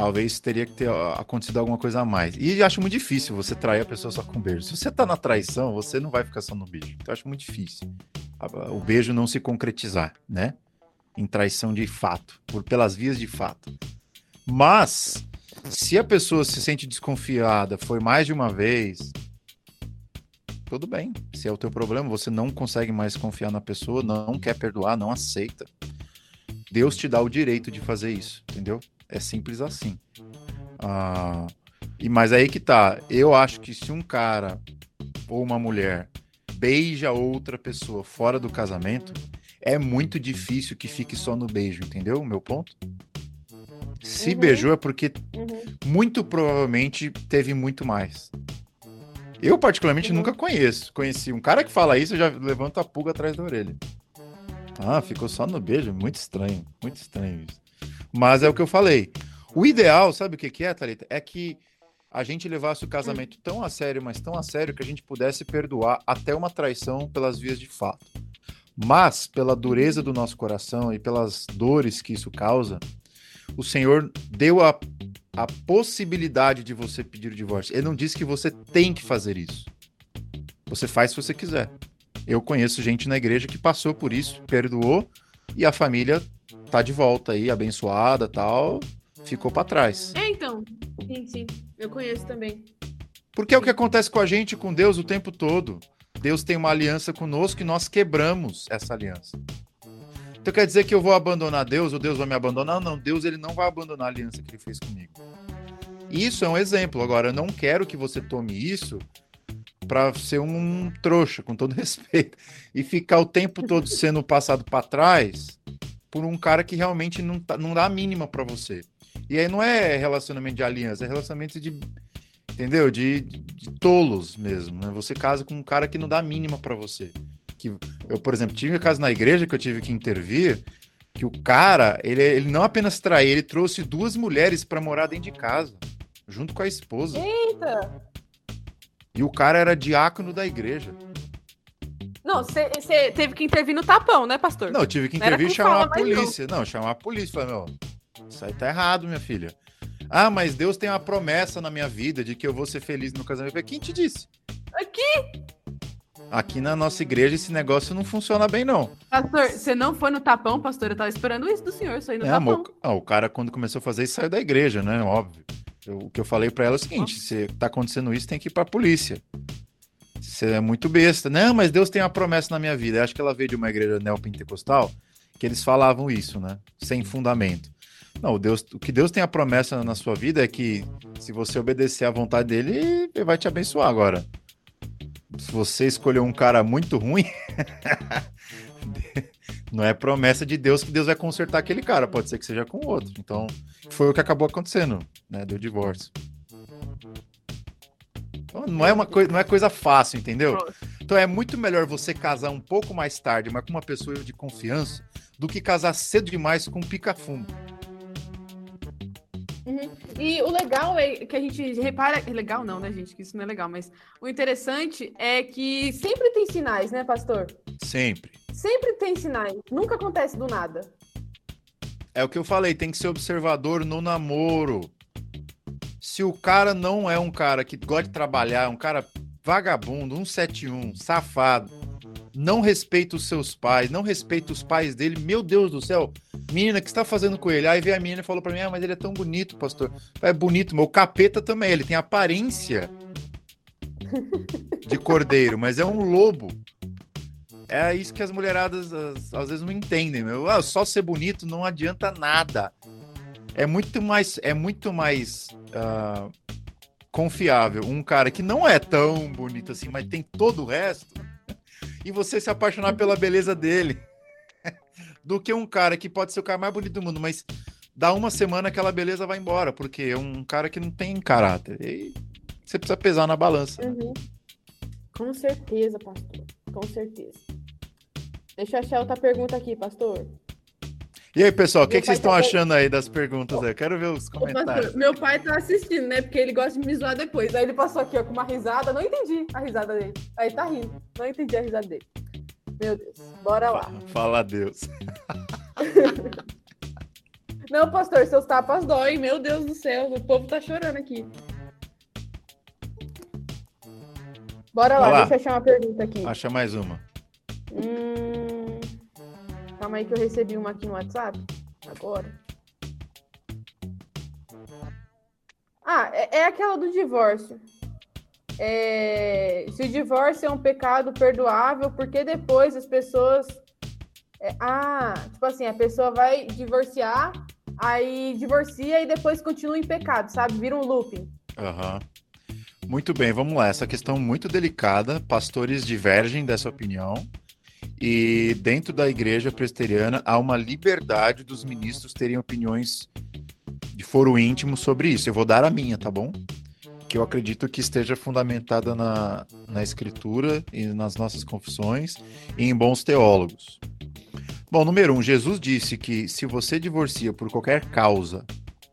Speaker 1: talvez teria que ter acontecido alguma coisa a mais. E acho muito difícil você trair a pessoa só com beijo. Se você tá na traição, você não vai ficar só no beijo. Então acho muito difícil o beijo não se concretizar, né? Em traição de fato, por pelas vias de fato. Mas se a pessoa se sente desconfiada, foi mais de uma vez, tudo bem. Se é o teu problema, você não consegue mais confiar na pessoa, não quer perdoar, não aceita. Deus te dá o direito de fazer isso, entendeu? É simples assim. Ah, e mas aí que tá. Eu acho que se um cara ou uma mulher beija outra pessoa fora do casamento, é muito difícil que fique só no beijo, entendeu? O meu ponto. Se uhum. beijou é porque uhum. muito provavelmente teve muito mais. Eu, particularmente, uhum. nunca conheço. Conheci um cara que fala isso, eu já levanto a pulga atrás da orelha. Ah, ficou só no beijo? Muito estranho, muito estranho isso. Mas é o que eu falei. O ideal, sabe o que, que é, Thalita? É que a gente levasse o casamento tão a sério, mas tão a sério, que a gente pudesse perdoar até uma traição pelas vias de fato. Mas, pela dureza do nosso coração e pelas dores que isso causa, o Senhor deu a, a possibilidade de você pedir o divórcio. Ele não disse que você tem que fazer isso. Você faz se você quiser. Eu conheço gente na igreja que passou por isso, perdoou e a família tá de volta aí, abençoada tal, ficou para trás.
Speaker 2: É, então. Sim, sim. Eu conheço também.
Speaker 1: Porque é o que acontece com a gente, com Deus, o tempo todo. Deus tem uma aliança conosco e nós quebramos essa aliança. Então quer dizer que eu vou abandonar Deus ou Deus vai me abandonar? Não, Deus ele não vai abandonar a aliança que ele fez comigo. Isso é um exemplo. Agora, eu não quero que você tome isso para ser um trouxa, com todo respeito, e ficar o tempo todo sendo passado para trás por um cara que realmente não, tá, não dá a mínima para você. E aí não é relacionamento de aliança, é relacionamento de. Entendeu? De, de, de tolos mesmo. Né? Você casa com um cara que não dá a mínima para você. Que eu, por exemplo, tive um caso na igreja que eu tive que intervir, que o cara, ele, ele não apenas traiu, ele trouxe duas mulheres para morar dentro de casa, junto com a esposa.
Speaker 2: Eita!
Speaker 1: E o cara era diácono da igreja.
Speaker 2: Não, você teve que intervir no tapão, né, pastor?
Speaker 1: Não, eu tive que intervir e chamar a polícia. Não. não, chamar a polícia. Falei, meu, isso aí tá errado, minha filha. Ah, mas Deus tem uma promessa na minha vida de que eu vou ser feliz no casamento. Falei, quem te disse?
Speaker 2: Aqui!
Speaker 1: Aqui na nossa igreja esse negócio não funciona bem, não.
Speaker 2: Pastor, você não foi no tapão, pastor? Eu tava esperando isso do senhor, sair no é, tapão. Amor,
Speaker 1: ah, o cara, quando começou a fazer isso, saiu da igreja, né? Óbvio. Eu, o que eu falei para ela é o seguinte: se tá acontecendo isso, tem que ir pra polícia. Você é muito besta. Não, mas Deus tem uma promessa na minha vida. Eu acho que ela veio de uma igreja neopentecostal que eles falavam isso, né? Sem fundamento. Não, Deus, o que Deus tem a promessa na sua vida é que se você obedecer à vontade dele, ele vai te abençoar agora. Se você escolher um cara muito ruim, não é promessa de Deus que Deus vai consertar aquele cara, pode ser que seja com outro. Então, foi o que acabou acontecendo, né, do divórcio. Então, não é uma coisa, não é coisa fácil, entendeu? Então é muito melhor você casar um pouco mais tarde, mas com uma pessoa de confiança, do que casar cedo demais com um pica-fumo.
Speaker 2: Uhum. E o legal é que a gente repara. Legal não, né, gente? Que isso não é legal, mas o interessante é que sempre tem sinais, né, pastor?
Speaker 1: Sempre.
Speaker 2: Sempre tem sinais. Nunca acontece do nada.
Speaker 1: É o que eu falei, tem que ser observador no namoro. Se o cara não é um cara que gosta de trabalhar, um cara vagabundo, 171, safado, não respeita os seus pais, não respeita os pais dele, meu Deus do céu, menina, que está fazendo com ele? Aí veio a menina e falou para mim, ah, mas ele é tão bonito, pastor. É bonito, o capeta também, ele tem aparência de cordeiro, mas é um lobo. É isso que as mulheradas às, às vezes não entendem, meu. Ah, só ser bonito não adianta nada. É muito mais, é muito mais uh, confiável um cara que não é tão bonito assim, mas tem todo o resto e você se apaixonar pela beleza dele. do que um cara que pode ser o cara mais bonito do mundo, mas dá uma semana aquela beleza vai embora, porque é um cara que não tem caráter. E você precisa pesar na balança.
Speaker 2: Uhum. Com certeza, pastor. Com certeza. Deixa eu achar outra pergunta aqui, pastor.
Speaker 1: E aí, pessoal, o que, que vocês estão tá... achando aí das perguntas? Eu quero ver os comentários.
Speaker 2: Meu pai tá assistindo, né? Porque ele gosta de me zoar depois. Aí ele passou aqui, ó, com uma risada. Não entendi a risada dele. Aí tá rindo. Não entendi a risada dele. Meu Deus. Bora lá.
Speaker 1: Fala a Deus.
Speaker 2: Não, pastor, seus tapas doem. Meu Deus do céu. O povo tá chorando aqui. Bora lá, lá, deixa eu achar uma pergunta aqui.
Speaker 1: Acha mais uma.
Speaker 2: Hum... Calma aí que eu recebi uma aqui no WhatsApp. Agora. Ah, é, é aquela do divórcio. É, se o divórcio é um pecado perdoável, porque depois as pessoas. É, ah, tipo assim, a pessoa vai divorciar, aí divorcia e depois continua em pecado, sabe? Vira um looping.
Speaker 1: Uhum. Muito bem, vamos lá. Essa questão muito delicada. Pastores divergem dessa opinião. E dentro da igreja presbiteriana há uma liberdade dos ministros terem opiniões de foro íntimo sobre isso. Eu vou dar a minha, tá bom? Que eu acredito que esteja fundamentada na, na escritura e nas nossas confissões e em bons teólogos. Bom, número um, Jesus disse que se você divorcia por qualquer causa,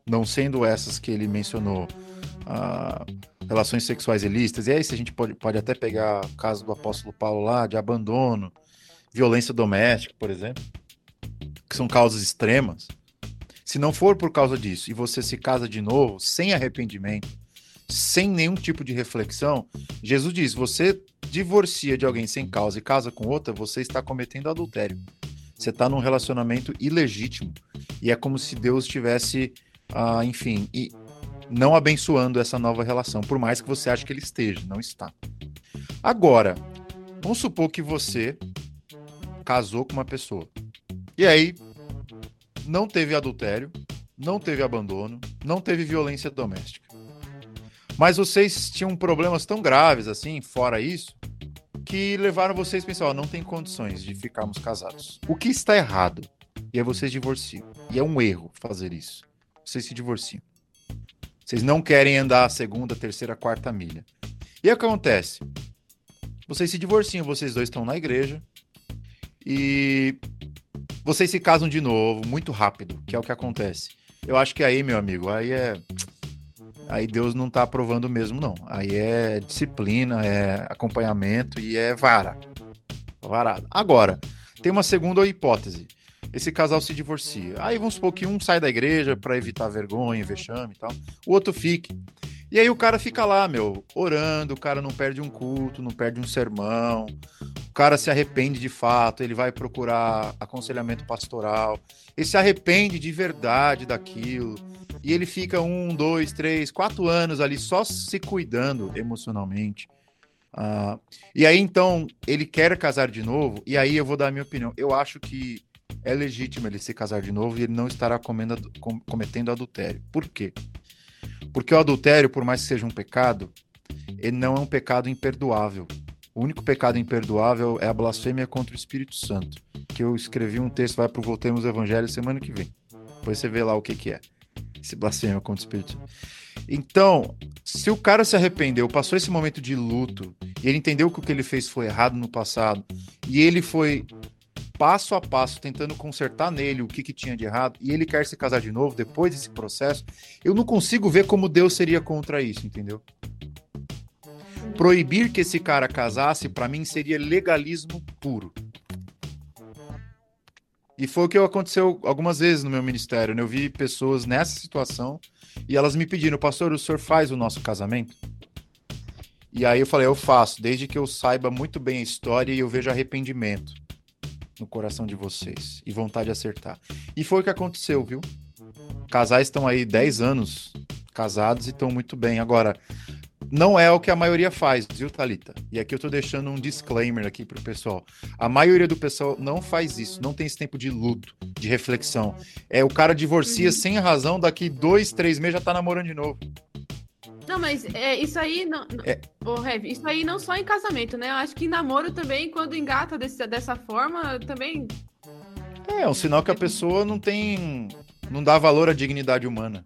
Speaker 1: não sendo essas que ele mencionou, ah, relações sexuais ilícitas, e aí se a gente pode, pode até pegar o caso do apóstolo Paulo lá, de abandono, violência doméstica, por exemplo, que são causas extremas. Se não for por causa disso e você se casa de novo, sem arrependimento, sem nenhum tipo de reflexão, Jesus diz: você divorcia de alguém sem causa e casa com outra, você está cometendo adultério. Você está num relacionamento ilegítimo. E é como se Deus estivesse, ah, enfim, e não abençoando essa nova relação, por mais que você ache que ele esteja, não está. Agora, vamos supor que você casou com uma pessoa. E aí, não teve adultério, não teve abandono, não teve violência doméstica. Mas vocês tinham problemas tão graves assim, fora isso, que levaram vocês a pensar: ó, não tem condições de ficarmos casados. O que está errado? E aí vocês divorciam. E é um erro fazer isso. Vocês se divorciam. Vocês não querem andar a segunda, terceira, quarta milha. E o que acontece? Vocês se divorciam, vocês dois estão na igreja, e vocês se casam de novo, muito rápido, que é o que acontece. Eu acho que aí, meu amigo, aí é. aí Deus não tá aprovando mesmo, não. Aí é disciplina, é acompanhamento e é vara. Varado. Agora, tem uma segunda hipótese. Esse casal se divorcia. Aí vamos supor que um sai da igreja para evitar vergonha, vexame e tal. O outro fique. E aí o cara fica lá, meu, orando, o cara não perde um culto, não perde um sermão, o cara se arrepende de fato, ele vai procurar aconselhamento pastoral, ele se arrepende de verdade daquilo, e ele fica um, dois, três, quatro anos ali só se cuidando emocionalmente. Uh, e aí então ele quer casar de novo, e aí eu vou dar a minha opinião. Eu acho que é legítimo ele se casar de novo e ele não estará comendo, com, cometendo adultério. Por quê? Porque o adultério, por mais que seja um pecado, ele não é um pecado imperdoável. O único pecado imperdoável é a blasfêmia contra o Espírito Santo. Que eu escrevi um texto, vai pro Voltemos Evangelho semana que vem. Depois você vê lá o que, que é. Esse blasfêmia contra o Espírito Santo. Então, se o cara se arrependeu, passou esse momento de luto, e ele entendeu que o que ele fez foi errado no passado, e ele foi passo a passo, tentando consertar nele o que, que tinha de errado, e ele quer se casar de novo depois desse processo, eu não consigo ver como Deus seria contra isso, entendeu? Proibir que esse cara casasse, para mim, seria legalismo puro. E foi o que aconteceu algumas vezes no meu ministério. Né? Eu vi pessoas nessa situação e elas me pediram, pastor, o senhor faz o nosso casamento? E aí eu falei, eu faço, desde que eu saiba muito bem a história e eu veja arrependimento no coração de vocês e vontade de acertar. E foi o que aconteceu, viu? Casais estão aí 10 anos casados e estão muito bem. Agora, não é o que a maioria faz, viu, Thalita? E aqui eu tô deixando um disclaimer aqui pro pessoal. A maioria do pessoal não faz isso, não tem esse tempo de luto, de reflexão. É o cara divorcia uhum. sem razão, daqui dois, três meses já tá namorando de novo.
Speaker 2: Não, mas é, isso aí não. É. Oh, Heavy, isso aí não só em casamento, né? Eu acho que em namoro também, quando engata desse, dessa forma, também.
Speaker 1: É, é um sinal que a pessoa não tem. não dá valor à dignidade humana.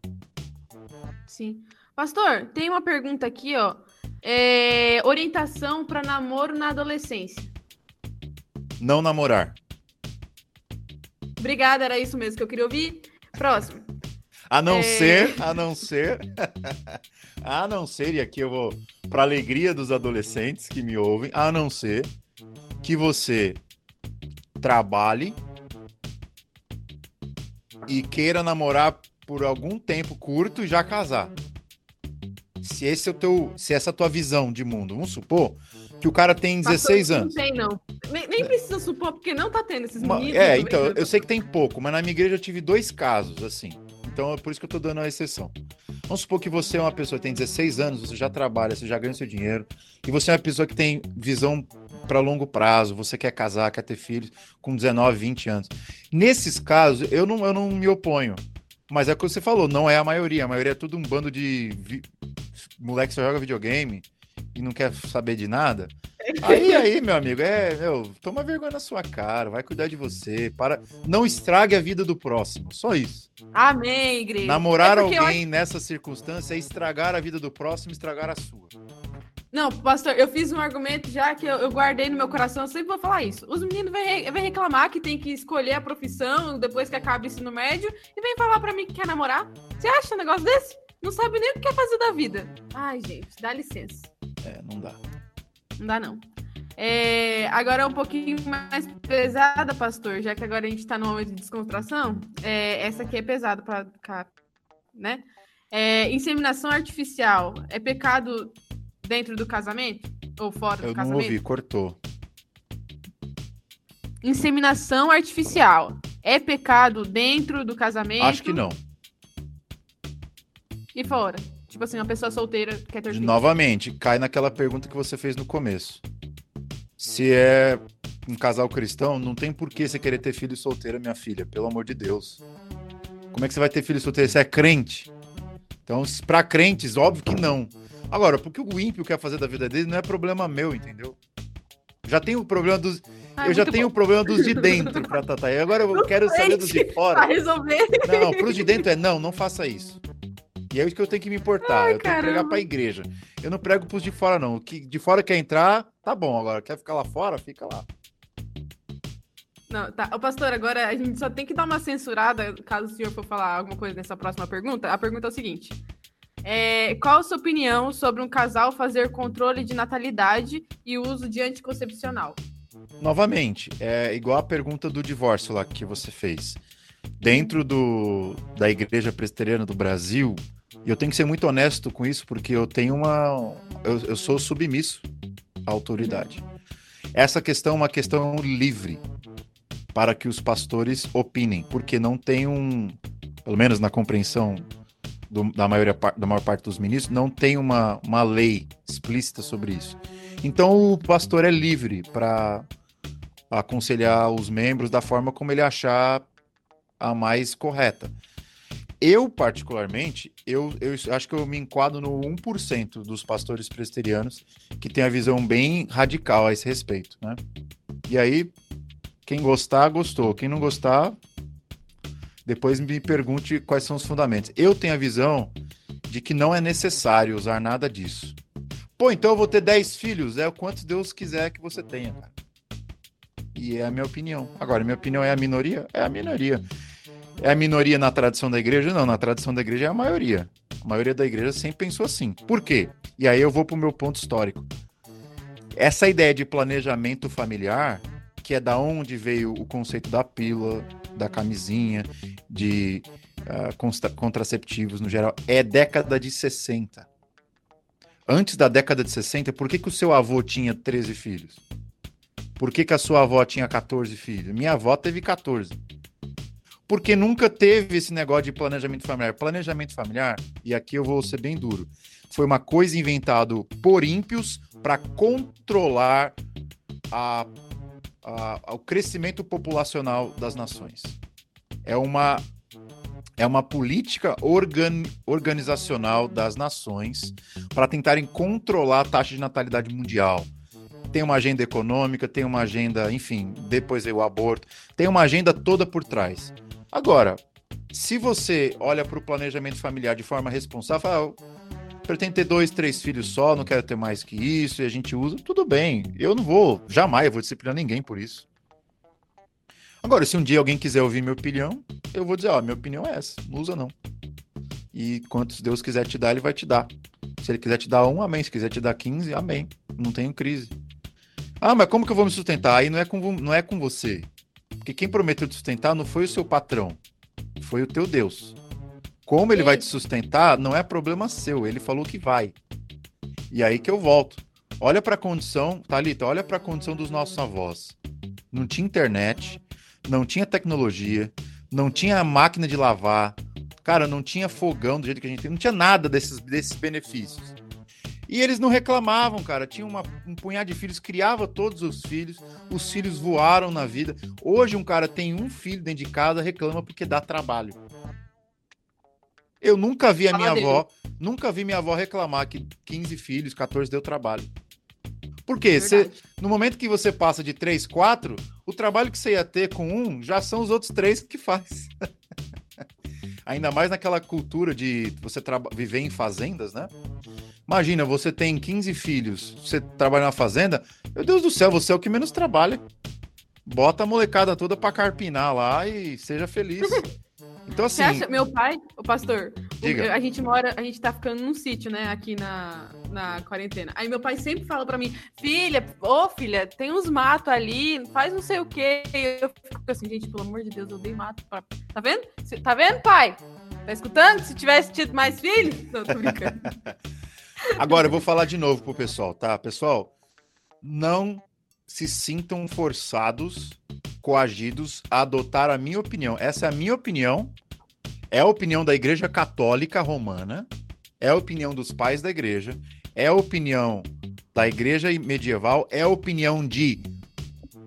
Speaker 2: Sim. Pastor, tem uma pergunta aqui, ó. É, orientação para namoro na adolescência.
Speaker 1: Não namorar.
Speaker 2: Obrigada, era isso mesmo que eu queria ouvir. Próximo.
Speaker 1: A não é... ser, a não ser, a não ser, e aqui eu vou para alegria dos adolescentes que me ouvem, a não ser que você trabalhe e queira namorar por algum tempo curto e já casar. Se esse é o teu, se essa é a tua visão de mundo, vamos supor que o cara tem 16 Passou, anos.
Speaker 2: Não tem não. Nem, nem, precisa supor porque não tá tendo esses meninos.
Speaker 1: É, então, eu sei que tem pouco, mas na minha igreja eu tive dois casos assim. Então é por isso que eu tô dando a exceção. Vamos supor que você é uma pessoa que tem 16 anos, você já trabalha, você já ganha seu dinheiro, e você é uma pessoa que tem visão para longo prazo, você quer casar, quer ter filhos com 19, 20 anos. Nesses casos, eu não, eu não me oponho. Mas é o que você falou, não é a maioria. A maioria é tudo um bando de vi... moleque que só joga videogame e não quer saber de nada. Aí, aí, meu amigo, é, meu, toma vergonha na sua cara, vai cuidar de você, para, não estrague a vida do próximo, só isso.
Speaker 2: Amém, igreja.
Speaker 1: Namorar é alguém eu... nessa circunstância é estragar a vida do próximo, estragar a sua.
Speaker 2: Não, pastor, eu fiz um argumento já que eu, eu guardei no meu coração, eu sempre vou falar isso. Os meninos vêm, vêm reclamar que tem que escolher a profissão depois que acaba o ensino médio e vem falar para mim que quer namorar. Você acha um negócio desse? Não sabe nem o que quer fazer da vida. Ai, gente, dá licença.
Speaker 1: É, não dá.
Speaker 2: Não dá, não. É, agora é um pouquinho mais pesada, pastor, já que agora a gente está no momento de descontração. É, essa aqui é pesada para ficar, né? É, inseminação artificial é pecado dentro do casamento ou fora
Speaker 1: Eu
Speaker 2: do casamento?
Speaker 1: Eu não ouvi, cortou.
Speaker 2: Inseminação artificial é pecado dentro do casamento?
Speaker 1: Acho que não.
Speaker 2: E fora? Tipo assim, uma pessoa solteira quer ter filho.
Speaker 1: Novamente, cai naquela pergunta que você fez no começo. Se é um casal cristão, não tem por que você querer ter filho solteira, minha filha, pelo amor de Deus. Como é que você vai ter filho solteiro? Você é crente? Então, para crentes, óbvio que não. Agora, porque o ímpio quer fazer da vida dele não é problema meu, entendeu? Já tem o problema dos. Ah, eu já tenho bom. o problema dos de dentro pra tratar. E agora eu quero saber dos de fora.
Speaker 2: Pra resolver.
Speaker 1: Não, pros de dentro é não, não faça isso. E é isso que eu tenho que me importar. Ai, eu tenho que pregar pra igreja. Eu não prego pros de fora, não. O que de fora quer entrar, tá bom. Agora, quer ficar lá fora, fica lá.
Speaker 2: Não, tá. Ô, pastor, agora a gente só tem que dar uma censurada caso o senhor for falar alguma coisa nessa próxima pergunta. A pergunta é o seguinte: É, qual a sua opinião sobre um casal fazer controle de natalidade e uso de anticoncepcional?
Speaker 1: Novamente, é igual a pergunta do divórcio lá que você fez. Dentro do, da Igreja Presbiteriana do Brasil, e eu tenho que ser muito honesto com isso, porque eu tenho uma. Eu, eu sou submisso à autoridade. Essa questão é uma questão livre para que os pastores opinem, porque não tem um, pelo menos na compreensão do, da, maioria, da maior parte dos ministros, não tem uma, uma lei explícita sobre isso. Então o pastor é livre para aconselhar os membros da forma como ele achar a mais correta. Eu, particularmente, eu, eu acho que eu me enquadro no 1% dos pastores presbiterianos que tem a visão bem radical a esse respeito, né? E aí, quem gostar, gostou. Quem não gostar, depois me pergunte quais são os fundamentos. Eu tenho a visão de que não é necessário usar nada disso. Pô, então eu vou ter 10 filhos, é o quanto Deus quiser que você tenha, cara. E é a minha opinião. Agora, minha opinião é a minoria? É a minoria. É a minoria na tradição da igreja? Não, na tradição da igreja é a maioria. A maioria da igreja sempre pensou assim. Por quê? E aí eu vou para o meu ponto histórico. Essa ideia de planejamento familiar, que é da onde veio o conceito da pílula, da camisinha, de uh, contraceptivos no geral, é década de 60. Antes da década de 60, por que, que o seu avô tinha 13 filhos? Por que, que a sua avó tinha 14 filhos? Minha avó teve 14 porque nunca teve esse negócio de planejamento familiar. Planejamento familiar, e aqui eu vou ser bem duro, foi uma coisa inventada por ímpios para controlar a, a, o crescimento populacional das nações. É uma, é uma política organ, organizacional das nações para tentarem controlar a taxa de natalidade mundial tem uma agenda econômica, tem uma agenda, enfim, depois veio o aborto, tem uma agenda toda por trás. Agora, se você olha para o planejamento familiar de forma responsável, fala, ah, pretendo ter dois, três filhos só, não quero ter mais que isso, e a gente usa, tudo bem. Eu não vou, jamais eu vou disciplinar ninguém por isso. Agora, se um dia alguém quiser ouvir minha opinião, eu vou dizer, ó, minha opinião é essa, não usa não. E quantos Deus quiser te dar, ele vai te dar. Se ele quiser te dar um, amém. Se quiser te dar 15, amém. Não tenho crise. Ah, mas como que eu vou me sustentar? Aí não é com, não é com você. Porque quem prometeu te sustentar não foi o seu patrão, foi o teu Deus. Como ele vai te sustentar, não é problema seu, ele falou que vai. E aí que eu volto. Olha para a condição, Thalita, olha para a condição dos nossos avós. Não tinha internet, não tinha tecnologia, não tinha máquina de lavar, cara, não tinha fogão do jeito que a gente tem, não tinha nada desses, desses benefícios. E eles não reclamavam, cara. Tinha uma, um punhado de filhos, criava todos os filhos, os filhos voaram na vida. Hoje um cara tem um filho dentro de casa, reclama porque dá trabalho. Eu nunca vi a minha avó, nunca vi minha avó reclamar que 15 filhos, 14 deu trabalho. Por quê? Você, no momento que você passa de 3, 4, o trabalho que você ia ter com um já são os outros três que faz. Ainda mais naquela cultura de você viver em fazendas, né? Imagina, você tem 15 filhos, você trabalha na fazenda, meu Deus do céu, você é o que menos trabalha. Bota a molecada toda para carpinar lá e seja feliz. Então, assim.
Speaker 2: Acha, meu pai, o pastor, diga. a gente mora, a gente tá ficando num sítio, né, aqui na, na quarentena. Aí meu pai sempre fala para mim, filha, ô filha, tem uns matos ali, faz não sei o quê. E eu fico assim, gente, pelo amor de Deus, eu dei mato pra. Tá vendo? Tá vendo, pai? Tá escutando? Se tivesse tido mais filhos? Não, tô brincando.
Speaker 1: Agora eu vou falar de novo pro pessoal, tá? Pessoal, não se sintam forçados, coagidos a adotar a minha opinião. Essa é a minha opinião, é a opinião da Igreja Católica Romana, é a opinião dos pais da igreja, é a opinião da igreja medieval, é a opinião de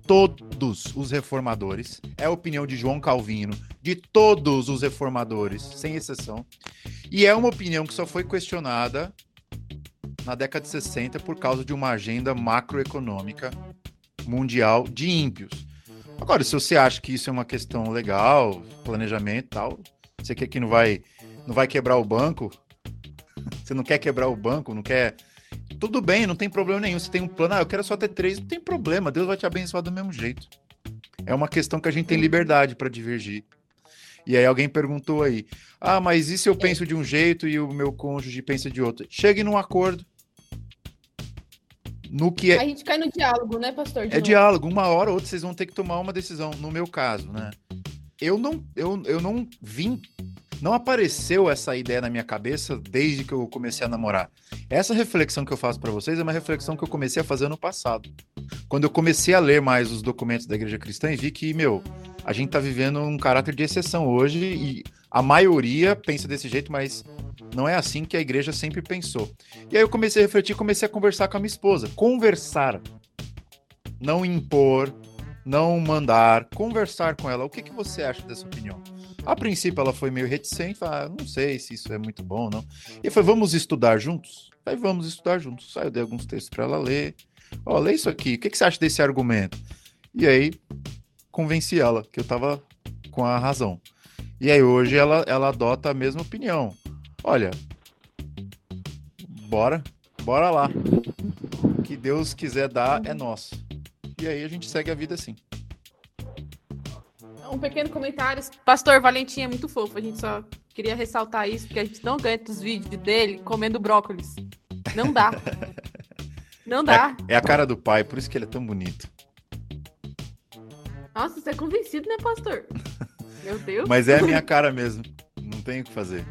Speaker 1: todos os reformadores, é a opinião de João Calvino, de todos os reformadores, sem exceção. E é uma opinião que só foi questionada na década de 60 por causa de uma agenda macroeconômica mundial de ímpios. Agora, se você acha que isso é uma questão legal, planejamento e tal, você quer que não vai, não vai quebrar o banco, você não quer quebrar o banco, não quer. Tudo bem, não tem problema nenhum. Você tem um plano, ah, eu quero só ter três, não tem problema, Deus vai te abençoar do mesmo jeito. É uma questão que a gente tem liberdade para divergir. E aí alguém perguntou aí: ah, mas e se eu penso de um jeito e o meu cônjuge pensa de outro? Chegue num acordo.
Speaker 2: No que é... A gente cai no diálogo, né, pastor?
Speaker 1: é diálogo. Uma hora ou outra vocês vão ter que tomar uma decisão. No meu caso, né? Eu não, eu, eu não vim não apareceu essa ideia na minha cabeça desde que eu comecei a namorar. Essa reflexão que eu faço para vocês é uma reflexão que eu comecei a fazer no passado. Quando eu comecei a ler mais os documentos da igreja cristã e vi que, meu, a gente tá vivendo um caráter de exceção hoje e a maioria pensa desse jeito, mas não é assim que a igreja sempre pensou. E aí eu comecei a refletir, comecei a conversar com a minha esposa. Conversar. Não impor, não mandar, conversar com ela. O que, que você acha dessa opinião? A princípio ela foi meio reticente, ah, não sei se isso é muito bom, não. E foi, vamos estudar juntos? Aí vamos estudar juntos. Aí eu dei alguns textos para ela ler. Ó, lê isso aqui, o que, que você acha desse argumento? E aí convenci ela que eu tava com a razão. E aí hoje ela, ela adota a mesma opinião. Olha, bora, bora lá. O que Deus quiser dar é nosso. E aí a gente segue a vida assim
Speaker 2: um pequeno comentário. Pastor Valentim é muito fofo. A gente só queria ressaltar isso, porque a gente não ganha os vídeos dele comendo brócolis. Não dá. Não dá.
Speaker 1: É, é, a cara do pai, por isso que ele é tão bonito.
Speaker 2: Nossa, você é convencido, né, pastor? Meu Deus.
Speaker 1: Mas é a minha cara mesmo. Não tem o que fazer.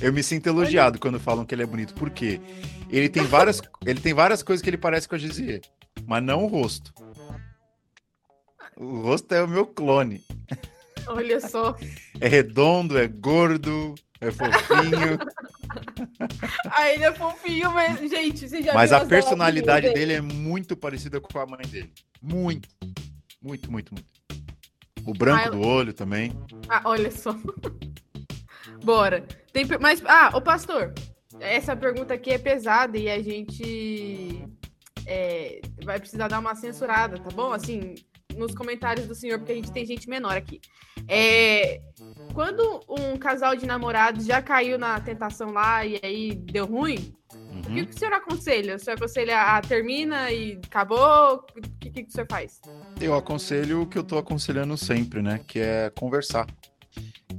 Speaker 1: Eu me sinto elogiado quando falam que ele é bonito. Por quê? Ele tem várias, ele tem várias coisas que ele parece com a Gizier, mas não o rosto. O rosto é o meu clone.
Speaker 2: Olha só.
Speaker 1: É redondo, é gordo, é fofinho.
Speaker 2: ah, ele é fofinho, mas, gente, você já
Speaker 1: Mas a personalidade dele é muito parecida com a mãe dele. Muito. Muito, muito, muito. O branco ah, do olho também.
Speaker 2: Ah, olha só. Bora. Tem, mas, ah, o pastor, essa pergunta aqui é pesada e a gente é, vai precisar dar uma censurada, tá bom? Assim, nos comentários do senhor, porque a gente tem gente menor aqui. É, quando um casal de namorados já caiu na tentação lá e aí deu ruim, uhum. o que, que o senhor aconselha? O senhor aconselha a termina e acabou? O que, que, que o senhor faz?
Speaker 1: Eu aconselho o que eu tô aconselhando sempre, né? Que é conversar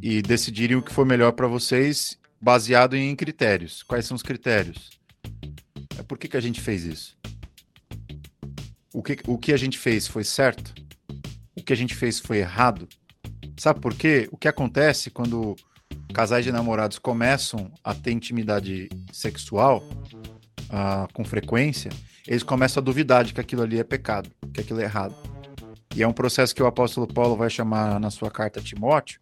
Speaker 1: e decidirem o que for melhor para vocês baseado em critérios. Quais são os critérios? Por que, que a gente fez isso? O que, o que a gente fez foi certo? Que a gente fez foi errado? Sabe por quê? O que acontece quando casais de namorados começam a ter intimidade sexual uh, com frequência, eles começam a duvidar de que aquilo ali é pecado, que aquilo é errado. E é um processo que o apóstolo Paulo vai chamar na sua carta a Timóteo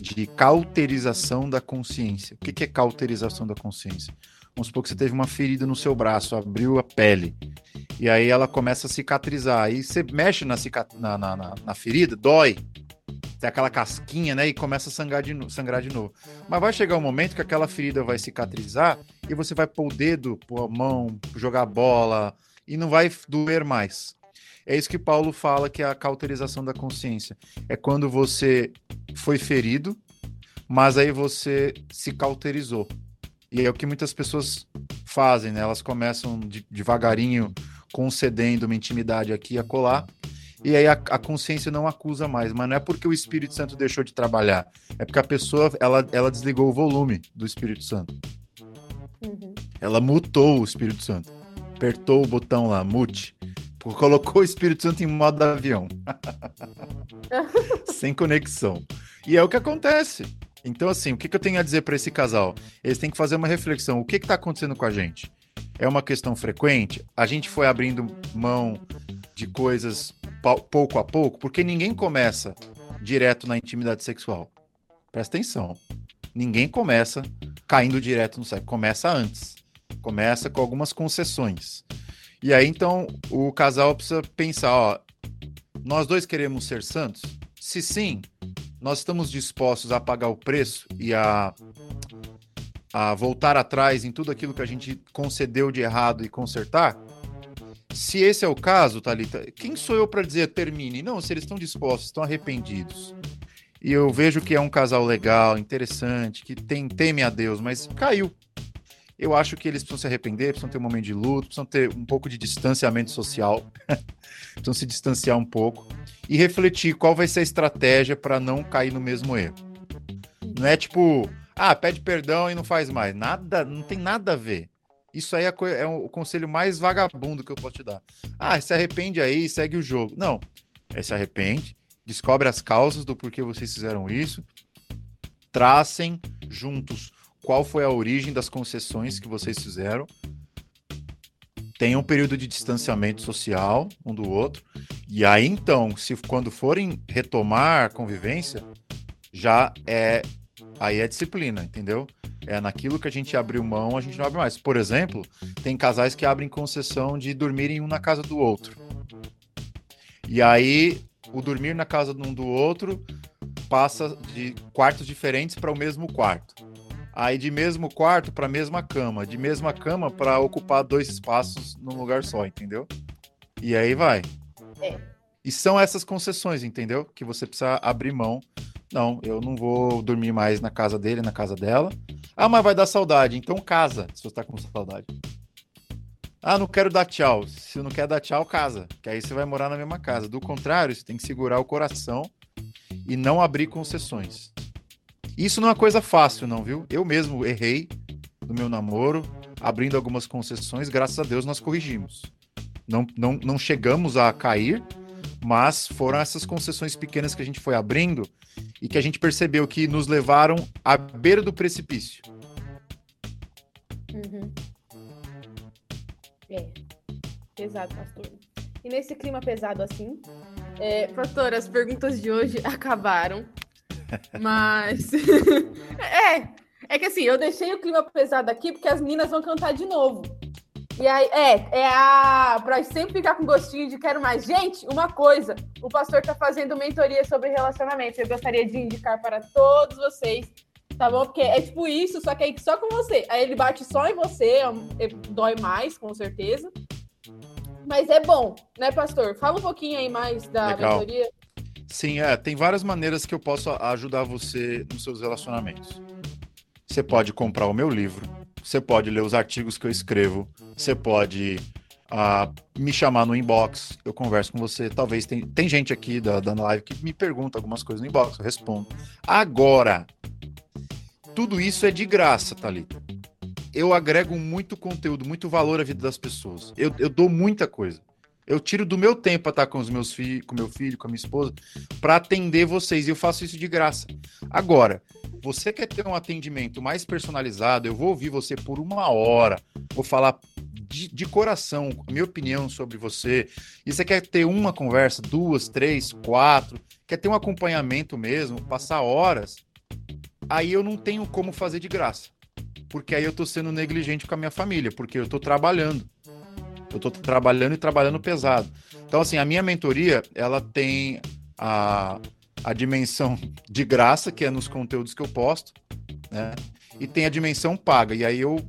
Speaker 1: de cauterização da consciência. O que é cauterização da consciência? Vamos supor que você teve uma ferida no seu braço, abriu a pele. E aí ela começa a cicatrizar. Aí você mexe na, na, na, na ferida, dói. Tem aquela casquinha, né? E começa a sangrar de, no... sangrar de novo. Mas vai chegar um momento que aquela ferida vai cicatrizar e você vai pôr o dedo, pôr a mão, jogar bola e não vai doer mais. É isso que Paulo fala que é a cauterização da consciência. É quando você foi ferido, mas aí você se cauterizou. E é o que muitas pessoas fazem, né? Elas começam de, devagarinho concedendo uma intimidade aqui e acolá, e aí a, a, consciência não acusa mais, mas não é porque o Espírito Santo deixou de trabalhar, é porque a pessoa ela, ela desligou o volume do Espírito Santo. Uhum. Ela mutou o Espírito Santo, apertou o botão lá, mute, colocou o Espírito Santo em modo avião, sem conexão. E é o que acontece. Então, assim, o que, que eu tenho a dizer para esse casal? Eles têm que fazer uma reflexão. O que está acontecendo com a gente? É uma questão frequente? A gente foi abrindo mão de coisas pouco a pouco? Porque ninguém começa direto na intimidade sexual. Presta atenção. Ninguém começa caindo direto no sexo. Começa antes. Começa com algumas concessões. E aí, então, o casal precisa pensar, ó, nós dois queremos ser santos? Se sim, nós estamos dispostos a pagar o preço e a, a voltar atrás em tudo aquilo que a gente concedeu de errado e consertar? Se esse é o caso, Talita, quem sou eu para dizer termine? Não, se eles estão dispostos, estão arrependidos. E eu vejo que é um casal legal, interessante, que tem teme a Deus, mas caiu. Eu acho que eles precisam se arrepender, precisam ter um momento de luto, precisam ter um pouco de distanciamento social, precisam se distanciar um pouco e refletir qual vai ser a estratégia para não cair no mesmo erro. Não é tipo, ah, pede perdão e não faz mais. Nada, não tem nada a ver. Isso aí é, é o conselho mais vagabundo que eu posso te dar. Ah, se arrepende aí, segue o jogo. Não. É se arrepende, descobre as causas do porquê vocês fizeram isso, tracem juntos qual foi a origem das concessões que vocês fizeram. Tenham um período de distanciamento social um do outro. E aí, então, se quando forem retomar a convivência, já é. Aí é disciplina, entendeu? É naquilo que a gente abriu mão, a gente não abre mais. Por exemplo, tem casais que abrem concessão de dormirem um na casa do outro. E aí, o dormir na casa de um do outro passa de quartos diferentes para o mesmo quarto. Aí de mesmo quarto para a mesma cama, de mesma cama para ocupar dois espaços num lugar só, entendeu? E aí vai. É. E são essas concessões, entendeu? Que você precisa abrir mão. Não, eu não vou dormir mais na casa dele, na casa dela. Ah, mas vai dar saudade. Então casa, se você tá com saudade. Ah, não quero dar tchau. Se não quer dar tchau, casa. Que aí você vai morar na mesma casa. Do contrário, você tem que segurar o coração e não abrir concessões. Isso não é coisa fácil, não, viu? Eu mesmo errei no meu namoro, abrindo algumas concessões. Graças a Deus nós corrigimos. Não, não, não chegamos a cair, mas foram essas concessões pequenas que a gente foi abrindo e que a gente percebeu que nos levaram à beira do precipício.
Speaker 2: Uhum. É, pesado, pastor. E nesse clima pesado assim, é, pastor, as perguntas de hoje acabaram, mas é, é que assim, eu deixei o clima pesado aqui porque as meninas vão cantar de novo. E aí, é, é a. Pra sempre ficar com gostinho de quero mais. Gente, uma coisa: o pastor tá fazendo mentoria sobre relacionamento. Eu gostaria de indicar para todos vocês, tá bom? Porque é tipo isso, só que aí só com você. Aí ele bate só em você, é é, dói mais, com certeza. Mas é bom, né, pastor? Fala um pouquinho aí mais da Legal. mentoria.
Speaker 1: Sim, é. Tem várias maneiras que eu posso ajudar você nos seus relacionamentos. Você pode comprar o meu livro, você pode ler os artigos que eu escrevo, você pode uh, me chamar no inbox, eu converso com você. Talvez tem, tem gente aqui da, da live que me pergunta algumas coisas no inbox, eu respondo. Agora, tudo isso é de graça, Thalita. Eu agrego muito conteúdo, muito valor à vida das pessoas. Eu, eu dou muita coisa. Eu tiro do meu tempo para estar com os meus filhos, com meu filho, com a minha esposa, para atender vocês. E eu faço isso de graça. Agora, você quer ter um atendimento mais personalizado, eu vou ouvir você por uma hora, vou falar de, de coração, minha opinião sobre você. E você quer ter uma conversa, duas, três, quatro, quer ter um acompanhamento mesmo, passar horas, aí eu não tenho como fazer de graça. Porque aí eu tô sendo negligente com a minha família, porque eu tô trabalhando. Eu tô trabalhando e trabalhando pesado. Então, assim, a minha mentoria, ela tem a, a dimensão de graça, que é nos conteúdos que eu posto, né? E tem a dimensão paga. E aí eu,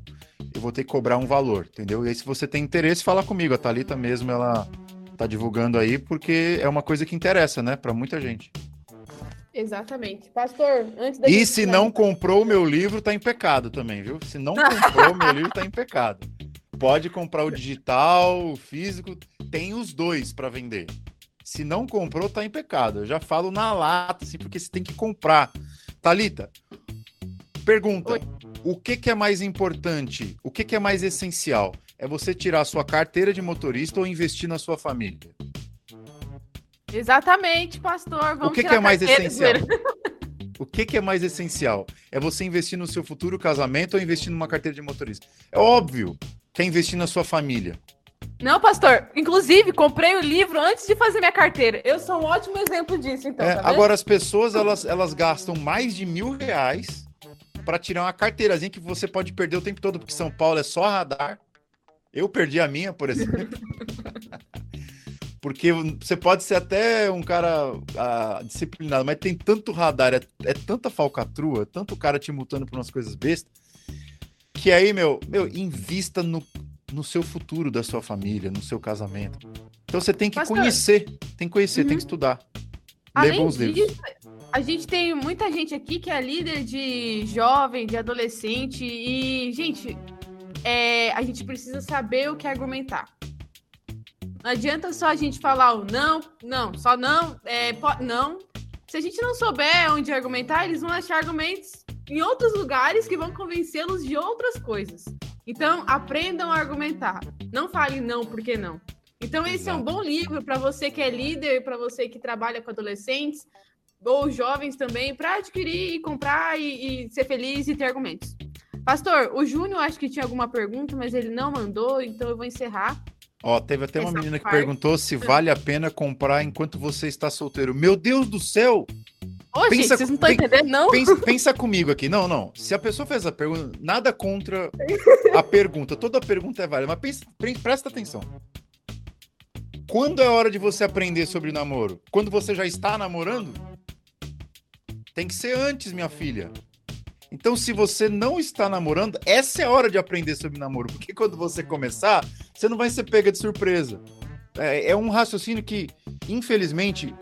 Speaker 1: eu vou ter que cobrar um valor, entendeu? E aí, se você tem interesse, fala comigo. A Thalita mesmo, ela tá divulgando aí, porque é uma coisa que interessa, né, para muita gente.
Speaker 2: Exatamente. Pastor, antes da
Speaker 1: E se não comprou o meu livro, tá em pecado também, viu? Se não comprou o meu livro, tá em pecado. Pode comprar o digital, o físico, tem os dois para vender. Se não comprou, tá em pecado. Eu já falo na lata, assim, porque você tem que comprar. Talita, pergunta: Oi. o que, que é mais importante? O que, que é mais essencial? É você tirar a sua carteira de motorista ou investir na sua família?
Speaker 2: Exatamente, pastor. Vamos
Speaker 1: o que, que é mais essencial? O que, que, é mais essencial? É você investir no seu futuro casamento ou investir numa carteira de motorista? É óbvio que é investir na sua família.
Speaker 2: Não, pastor. Inclusive, comprei o livro antes de fazer minha carteira. Eu sou um ótimo exemplo disso, então.
Speaker 1: É, tá agora, as pessoas, elas, elas gastam mais de mil reais para tirar uma carteirazinha que você pode perder o tempo todo, porque São Paulo é só radar. Eu perdi a minha, por exemplo. porque você pode ser até um cara ah, disciplinado, mas tem tanto radar, é, é tanta falcatrua, tanto cara te multando por umas coisas bestas, que aí, meu, meu, invista no, no seu futuro da sua família, no seu casamento. Então você tem que Pastor, conhecer, tem que conhecer, uhum. tem que uhum. estudar.
Speaker 2: Ler Além bons disso, livros. A gente tem muita gente aqui que é líder de jovem, de adolescente, e, gente, é, a gente precisa saber o que argumentar. Não adianta só a gente falar o não, não, só não, é, não. se a gente não souber onde argumentar, eles vão achar argumentos em outros lugares que vão convencê-los de outras coisas. Então, aprendam a argumentar. Não fale não, porque não. Então, esse Exato. é um bom livro para você que é líder, para você que trabalha com adolescentes ou jovens também, para adquirir e comprar e, e, ser feliz e ter argumentos. Pastor, o Júnior acho que tinha alguma pergunta, mas ele não mandou, então eu vou encerrar.
Speaker 1: Ó, teve até uma menina que perguntou se vale a pena comprar enquanto você está solteiro. Meu Deus do céu!
Speaker 2: Ô, pensa, gente, vocês não estão entendendo, não?
Speaker 1: Pensa, pensa, comigo aqui. Não, não. Se a pessoa fez a pergunta, nada contra a pergunta. Toda pergunta é válida, mas pensa, presta atenção. Quando é hora de você aprender sobre namoro? Quando você já está namorando? Tem que ser antes, minha filha. Então, se você não está namorando, essa é a hora de aprender sobre namoro. Porque quando você começar, você não vai ser pega de surpresa. É, é um raciocínio que, infelizmente,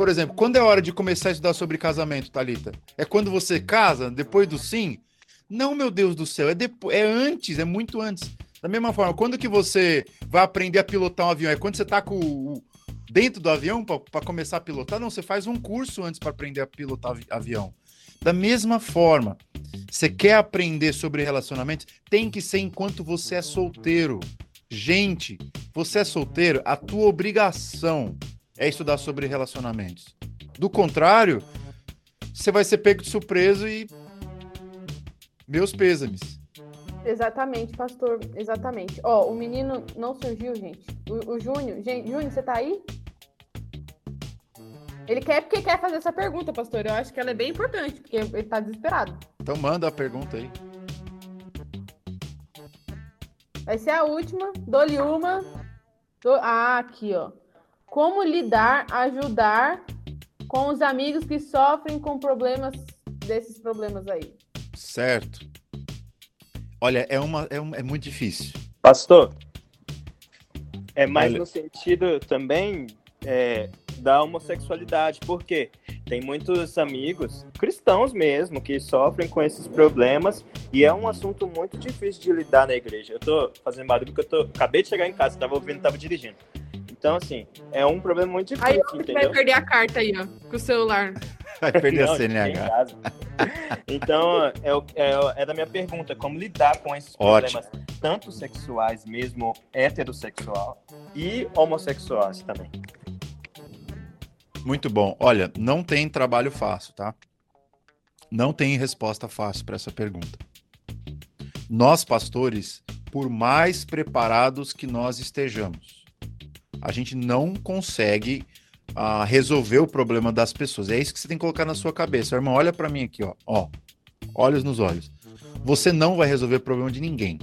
Speaker 1: por exemplo, quando é hora de começar a estudar sobre casamento, Talita? É quando você casa, depois do sim? Não, meu Deus do céu, é, depois, é antes, é muito antes. Da mesma forma, quando que você vai aprender a pilotar um avião? É quando você está com o, dentro do avião para começar a pilotar? Não, você faz um curso antes para aprender a pilotar avião. Da mesma forma, você quer aprender sobre relacionamentos? Tem que ser enquanto você é solteiro. Gente, você é solteiro, a tua obrigação é estudar sobre relacionamentos. Do contrário, você vai ser pego de surpresa e meus pêsames.
Speaker 2: Exatamente, pastor. Exatamente. Ó, o menino não surgiu, gente. O, o Júnior. Gente, Júnior, você tá aí? Ele quer porque quer fazer essa pergunta, pastor. Eu acho que ela é bem importante, porque ele tá desesperado.
Speaker 1: Então manda a pergunta aí.
Speaker 2: Vai ser a última. Dou-lhe uma. Do... Ah, aqui, ó. Como lidar, ajudar com os amigos que sofrem com problemas desses problemas aí?
Speaker 1: Certo. Olha, é, uma, é, um, é muito difícil.
Speaker 3: Pastor, é mais Olha... no sentido também é, da homossexualidade, porque tem muitos amigos cristãos mesmo que sofrem com esses problemas e é um assunto muito difícil de lidar na igreja. Eu tô fazendo barulho porque eu tô, acabei de chegar em casa, tava ouvindo, tava dirigindo. Então, assim, é um problema muito difícil. Aí
Speaker 2: você vai perder a carta aí, ó, com o celular.
Speaker 1: Vai perder Não, a CNH.
Speaker 3: Então, é, é, é, da minha pergunta, como lidar com esses Ótimo. problemas, tanto sexuais mesmo, heterossexual, e homossexuais também.
Speaker 1: Muito bom. Olha, não tem trabalho fácil, tá? Não tem resposta fácil para essa pergunta. Nós, pastores, por mais preparados que nós estejamos, a gente não consegue uh, resolver o problema das pessoas. É isso que você tem que colocar na sua cabeça. Irmão, olha para mim aqui, ó. ó. Olhos nos olhos. Você não vai resolver o problema de ninguém.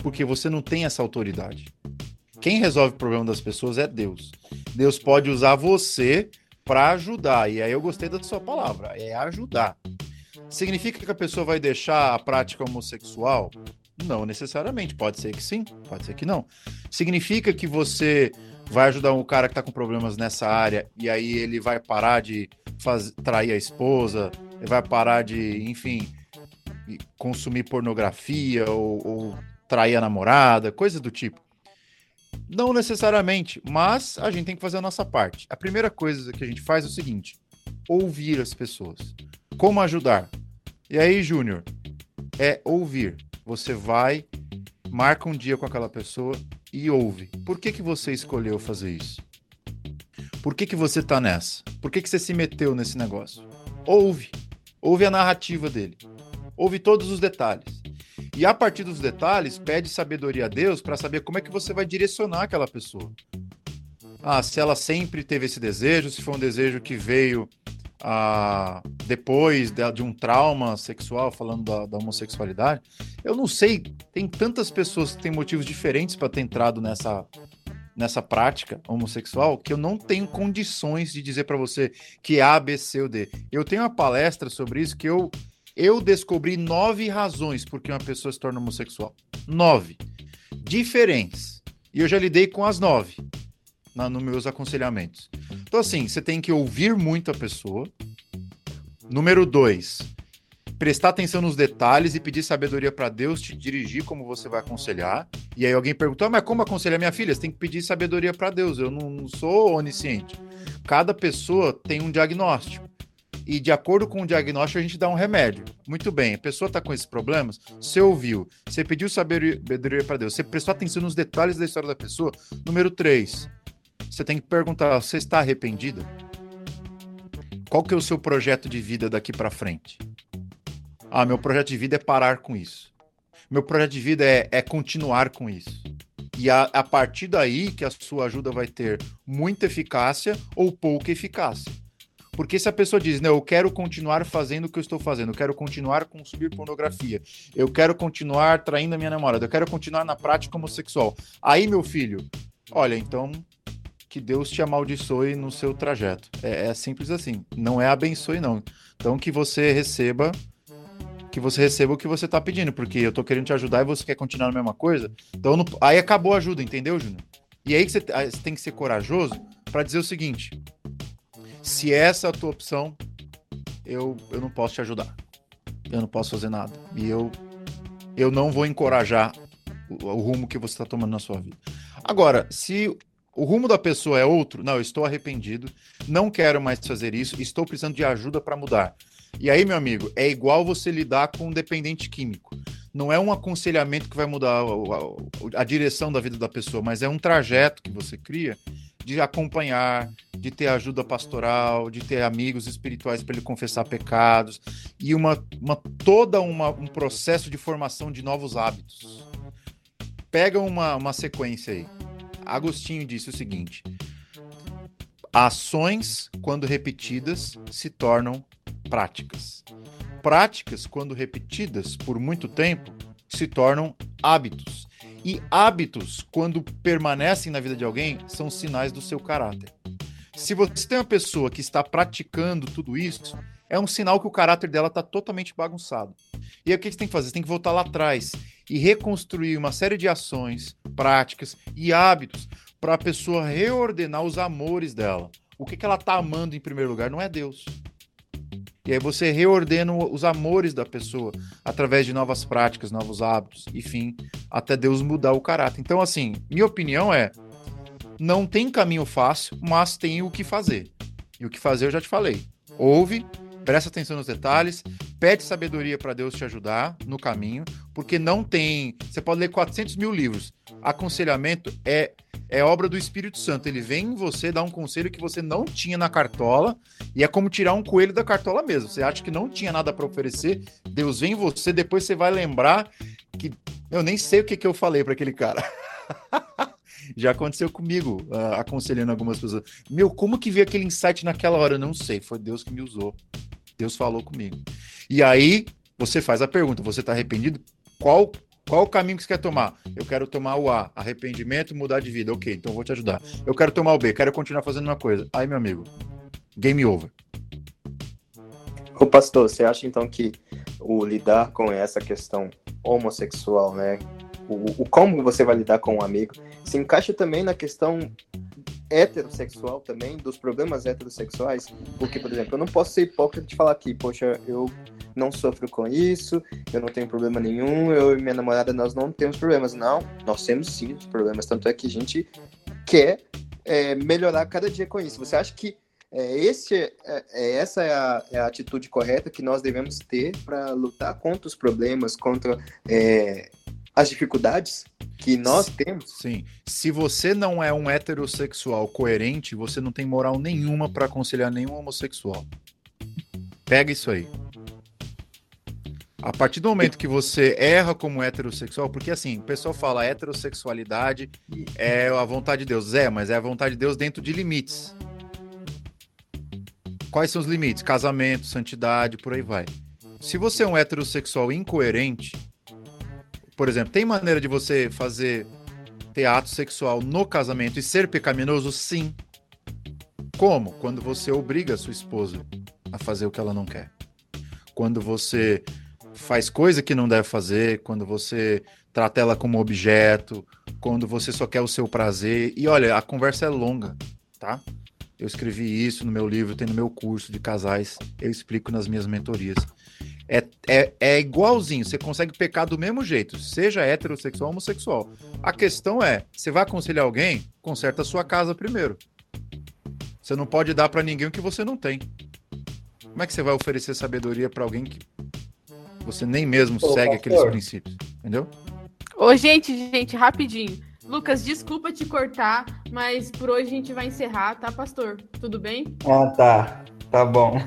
Speaker 1: Porque você não tem essa autoridade. Quem resolve o problema das pessoas é Deus. Deus pode usar você para ajudar. E aí eu gostei da sua palavra, é ajudar. Significa que a pessoa vai deixar a prática homossexual? Não necessariamente. Pode ser que sim, pode ser que não. Significa que você vai ajudar um cara que está com problemas nessa área e aí ele vai parar de faz... trair a esposa, ele vai parar de, enfim, consumir pornografia ou, ou trair a namorada, coisa do tipo. Não necessariamente, mas a gente tem que fazer a nossa parte. A primeira coisa que a gente faz é o seguinte: ouvir as pessoas. Como ajudar? E aí, Júnior, é ouvir. Você vai, marca um dia com aquela pessoa e ouve. Por que, que você escolheu fazer isso? Por que, que você tá nessa? Por que, que você se meteu nesse negócio? Ouve. Ouve a narrativa dele. Ouve todos os detalhes. E a partir dos detalhes, pede sabedoria a Deus para saber como é que você vai direcionar aquela pessoa. Ah, se ela sempre teve esse desejo, se foi um desejo que veio depois de, de, um trauma sexual, falando da, da, homossexualidade. Eu não sei, tem tantas pessoas que têm motivos diferentes para ter entrado nessa, nessa prática homossexual que eu não tenho condições de dizer para você que é A, B, C ou D. Eu tenho uma palestra sobre isso que eu, eu descobri nove razões por que uma pessoa se torna homossexual. Nove. Diferentes. E eu já lidei com as nove na, nos meus aconselhamentos. Então, assim, você tem que ouvir muito a pessoa. Número dois, prestar atenção nos detalhes e pedir sabedoria para Deus te dirigir como você vai aconselhar. E aí alguém perguntou, ah, mas como aconselhar minha filha? Você tem que pedir sabedoria para Deus. Eu não, não, sou onisciente. Cada pessoa tem um diagnóstico. e de acordo com o diagnóstico a gente dá um remédio. Muito bem, a pessoa está com esses problemas, você ouviu, você pediu sabedoria para Deus, você prestou atenção nos detalhes da história da pessoa. Número 3, você tem que perguntar, você está arrependido? Qual que é o seu projeto de vida daqui para frente? Ah, meu projeto de vida é parar com isso. Meu projeto de vida é, é continuar com isso. E a, a partir daí que a sua ajuda vai ter muita eficácia ou pouca eficácia. Porque se a pessoa diz, não, eu quero continuar fazendo o que eu estou fazendo, eu quero continuar consumir pornografia, eu quero continuar traindo a minha namorada, eu quero continuar na prática homossexual. Aí, meu filho, olha, então que Deus te amaldiçoe no seu trajeto. É, é simples assim. Não é abençoe, não. Então que você receba que você receba o que você está pedindo, porque eu estou querendo te ajudar e você quer continuar na mesma coisa. Então não... aí acabou a ajuda, entendeu, Júnior? E aí você, você tem que ser corajoso para dizer o seguinte: se essa é a tua opção, eu, eu não posso te ajudar. Eu não posso fazer nada. E eu, eu não vou encorajar o, o rumo que você está tomando na sua vida. Agora, se o rumo da pessoa é outro, não, eu estou arrependido, não quero mais fazer isso, estou precisando de ajuda para mudar. E aí, meu amigo, é igual você lidar com um dependente químico. Não é um aconselhamento que vai mudar a, a, a direção da vida da pessoa, mas é um trajeto que você cria de acompanhar, de ter ajuda pastoral, de ter amigos espirituais para ele confessar pecados e uma, uma toda uma, um processo de formação de novos hábitos. Pega uma, uma sequência aí. Agostinho disse o seguinte: ações, quando repetidas, se tornam práticas. Práticas, quando repetidas por muito tempo, se tornam hábitos. E hábitos, quando permanecem na vida de alguém, são sinais do seu caráter. Se você tem uma pessoa que está praticando tudo isso, é um sinal que o caráter dela está totalmente bagunçado. E aí o que você tem que fazer? Você tem que voltar lá atrás e reconstruir uma série de ações, práticas e hábitos para a pessoa reordenar os amores dela. O que, que ela está amando em primeiro lugar não é Deus. E aí você reordena os amores da pessoa através de novas práticas, novos hábitos, enfim, até Deus mudar o caráter. Então, assim, minha opinião é: não tem caminho fácil, mas tem o que fazer. E o que fazer eu já te falei. Ouve, presta atenção nos detalhes, pede sabedoria para Deus te ajudar no caminho, porque não tem. Você pode ler 400 mil livros. Aconselhamento é é obra do Espírito Santo. Ele vem em você dar um conselho que você não tinha na cartola e é como tirar um coelho da cartola mesmo. Você acha que não tinha nada para oferecer, Deus vem em você, depois você vai lembrar que eu nem sei o que, que eu falei para aquele cara. Já aconteceu comigo, uh, aconselhando algumas pessoas. Meu, como que veio aquele insight naquela hora? Eu não sei, foi Deus que me usou. Deus falou comigo. E aí, você faz a pergunta: você está arrependido? Qual qual o caminho que você quer tomar? Eu quero tomar o A, arrependimento, mudar de vida. Ok, então vou te ajudar. Eu quero tomar o B, quero continuar fazendo uma coisa. Aí, meu amigo, game over.
Speaker 3: Ô pastor, você acha então que o lidar com essa questão homossexual, né? O, o como você vai lidar com um amigo, se encaixa também na questão heterossexual também, dos problemas heterossexuais, porque, por exemplo, eu não posso ser hipócrita de falar aqui, poxa, eu não sofro com isso, eu não tenho problema nenhum, eu e minha namorada, nós não temos problemas. Não, nós temos sim problemas, tanto é que a gente quer é, melhorar cada dia com isso. Você acha que é, esse, é, é, essa é a, é a, atitude correta que nós devemos ter para lutar contra os problemas, contra é, as dificuldades que nós temos?
Speaker 1: Sim. Se você não é um heterossexual coerente, você não tem moral nenhuma para aconselhar nenhum homossexual. Pega isso aí. A partir do momento que você erra como heterossexual, porque assim, o pessoal fala heterossexualidade é a vontade de Deus. É, mas é a vontade de Deus dentro de limites. Quais são os limites? Casamento, santidade, por aí vai. Se você é um heterossexual incoerente, por exemplo, tem maneira de você fazer teatro sexual no casamento e ser pecaminoso? Sim. Como? Quando você obriga a sua esposa a fazer o que ela não quer. Quando você faz coisa que não deve fazer, quando você trata ela como objeto, quando você só quer o seu prazer. E olha, a conversa é longa, tá? Eu escrevi isso no meu livro, tem no meu curso de casais, eu explico nas minhas mentorias. É, é, é igualzinho, você consegue pecar do mesmo jeito, seja heterossexual ou homossexual. A questão é, você vai aconselhar alguém, conserta a sua casa primeiro. Você não pode dar para ninguém o que você não tem. Como é que você vai oferecer sabedoria para alguém que você nem mesmo
Speaker 4: Ô,
Speaker 1: segue
Speaker 4: pastor.
Speaker 1: aqueles princípios? Entendeu?
Speaker 2: Ô, gente, gente, rapidinho. Lucas, desculpa te cortar, mas por hoje a gente vai encerrar, tá, pastor? Tudo bem?
Speaker 4: Ah, tá. Tá bom.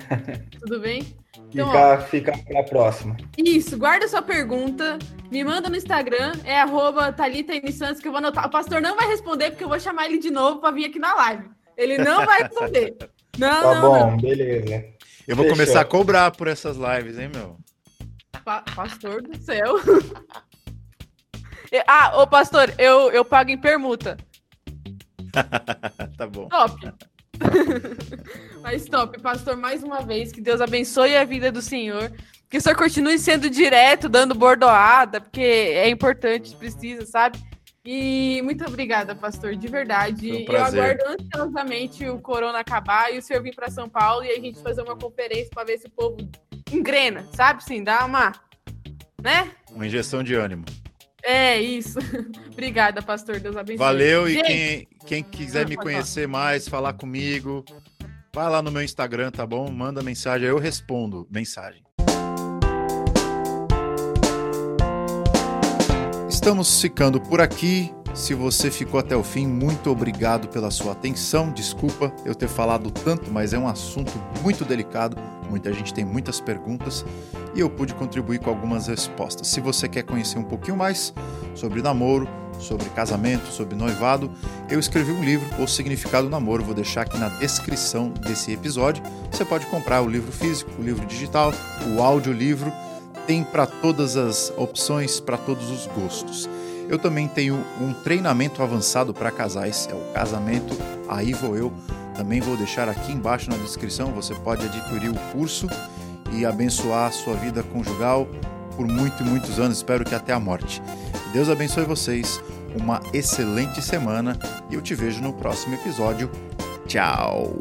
Speaker 2: Tudo bem? Então,
Speaker 4: Fica, fica pra próxima.
Speaker 2: Isso, guarda sua pergunta, me manda no Instagram, é arroba Thalita N. Santos, que eu vou anotar. O pastor não vai responder, porque eu vou chamar ele de novo para vir aqui na live. Ele não vai responder. Não,
Speaker 4: Tá
Speaker 2: não,
Speaker 4: bom,
Speaker 2: não.
Speaker 4: beleza.
Speaker 1: Eu vou
Speaker 4: Fechou.
Speaker 1: começar a cobrar por essas lives, hein, meu?
Speaker 2: Pa- pastor do céu. ah, ô pastor, eu, eu pago em permuta.
Speaker 1: tá bom.
Speaker 2: Top. Mas top, pastor, mais uma vez, que Deus abençoe a vida do senhor. Que o senhor continue sendo direto, dando bordoada, porque é importante, precisa, sabe? E muito obrigada, pastor, de verdade.
Speaker 1: Um
Speaker 2: eu aguardo ansiosamente o corona acabar e o senhor vir para São Paulo e a gente fazer uma conferência para ver se o povo engrena, sabe? Sim, dá uma. Né?
Speaker 1: Uma injeção de ânimo.
Speaker 2: É isso. obrigada, pastor. Deus abençoe.
Speaker 1: Valeu e quem, quem quiser
Speaker 2: Ah,
Speaker 1: me conhecer mais, falar comigo, vai lá no meu Instagram, tá bom? Manda mensagem, eu respondo mensagem. Estamos ficando por aqui. Se você ficou até o fim, muito obrigado pela sua atenção. Desculpa eu ter falado tanto, mas é um assunto muito delicado. Muita gente tem muitas perguntas e eu pude contribuir com algumas respostas. Se você quer conhecer um pouquinho mais sobre namoro, sobre casamento, sobre noivado, eu escrevi um livro, O Significado do Namoro. Vou deixar aqui na descrição desse episódio. Você pode comprar o livro físico, o livro digital, o audiolivro. Tem para todas as opções, para todos os gostos. Eu também tenho um treinamento avançado para casais, é o casamento Aí Vou Eu. Também vou deixar aqui embaixo na descrição. Você pode adquirir o curso e abençoar a sua vida conjugal por muito e muitos anos. Espero que até a morte. Deus abençoe vocês. Uma excelente semana e eu te vejo no próximo episódio. Tchau!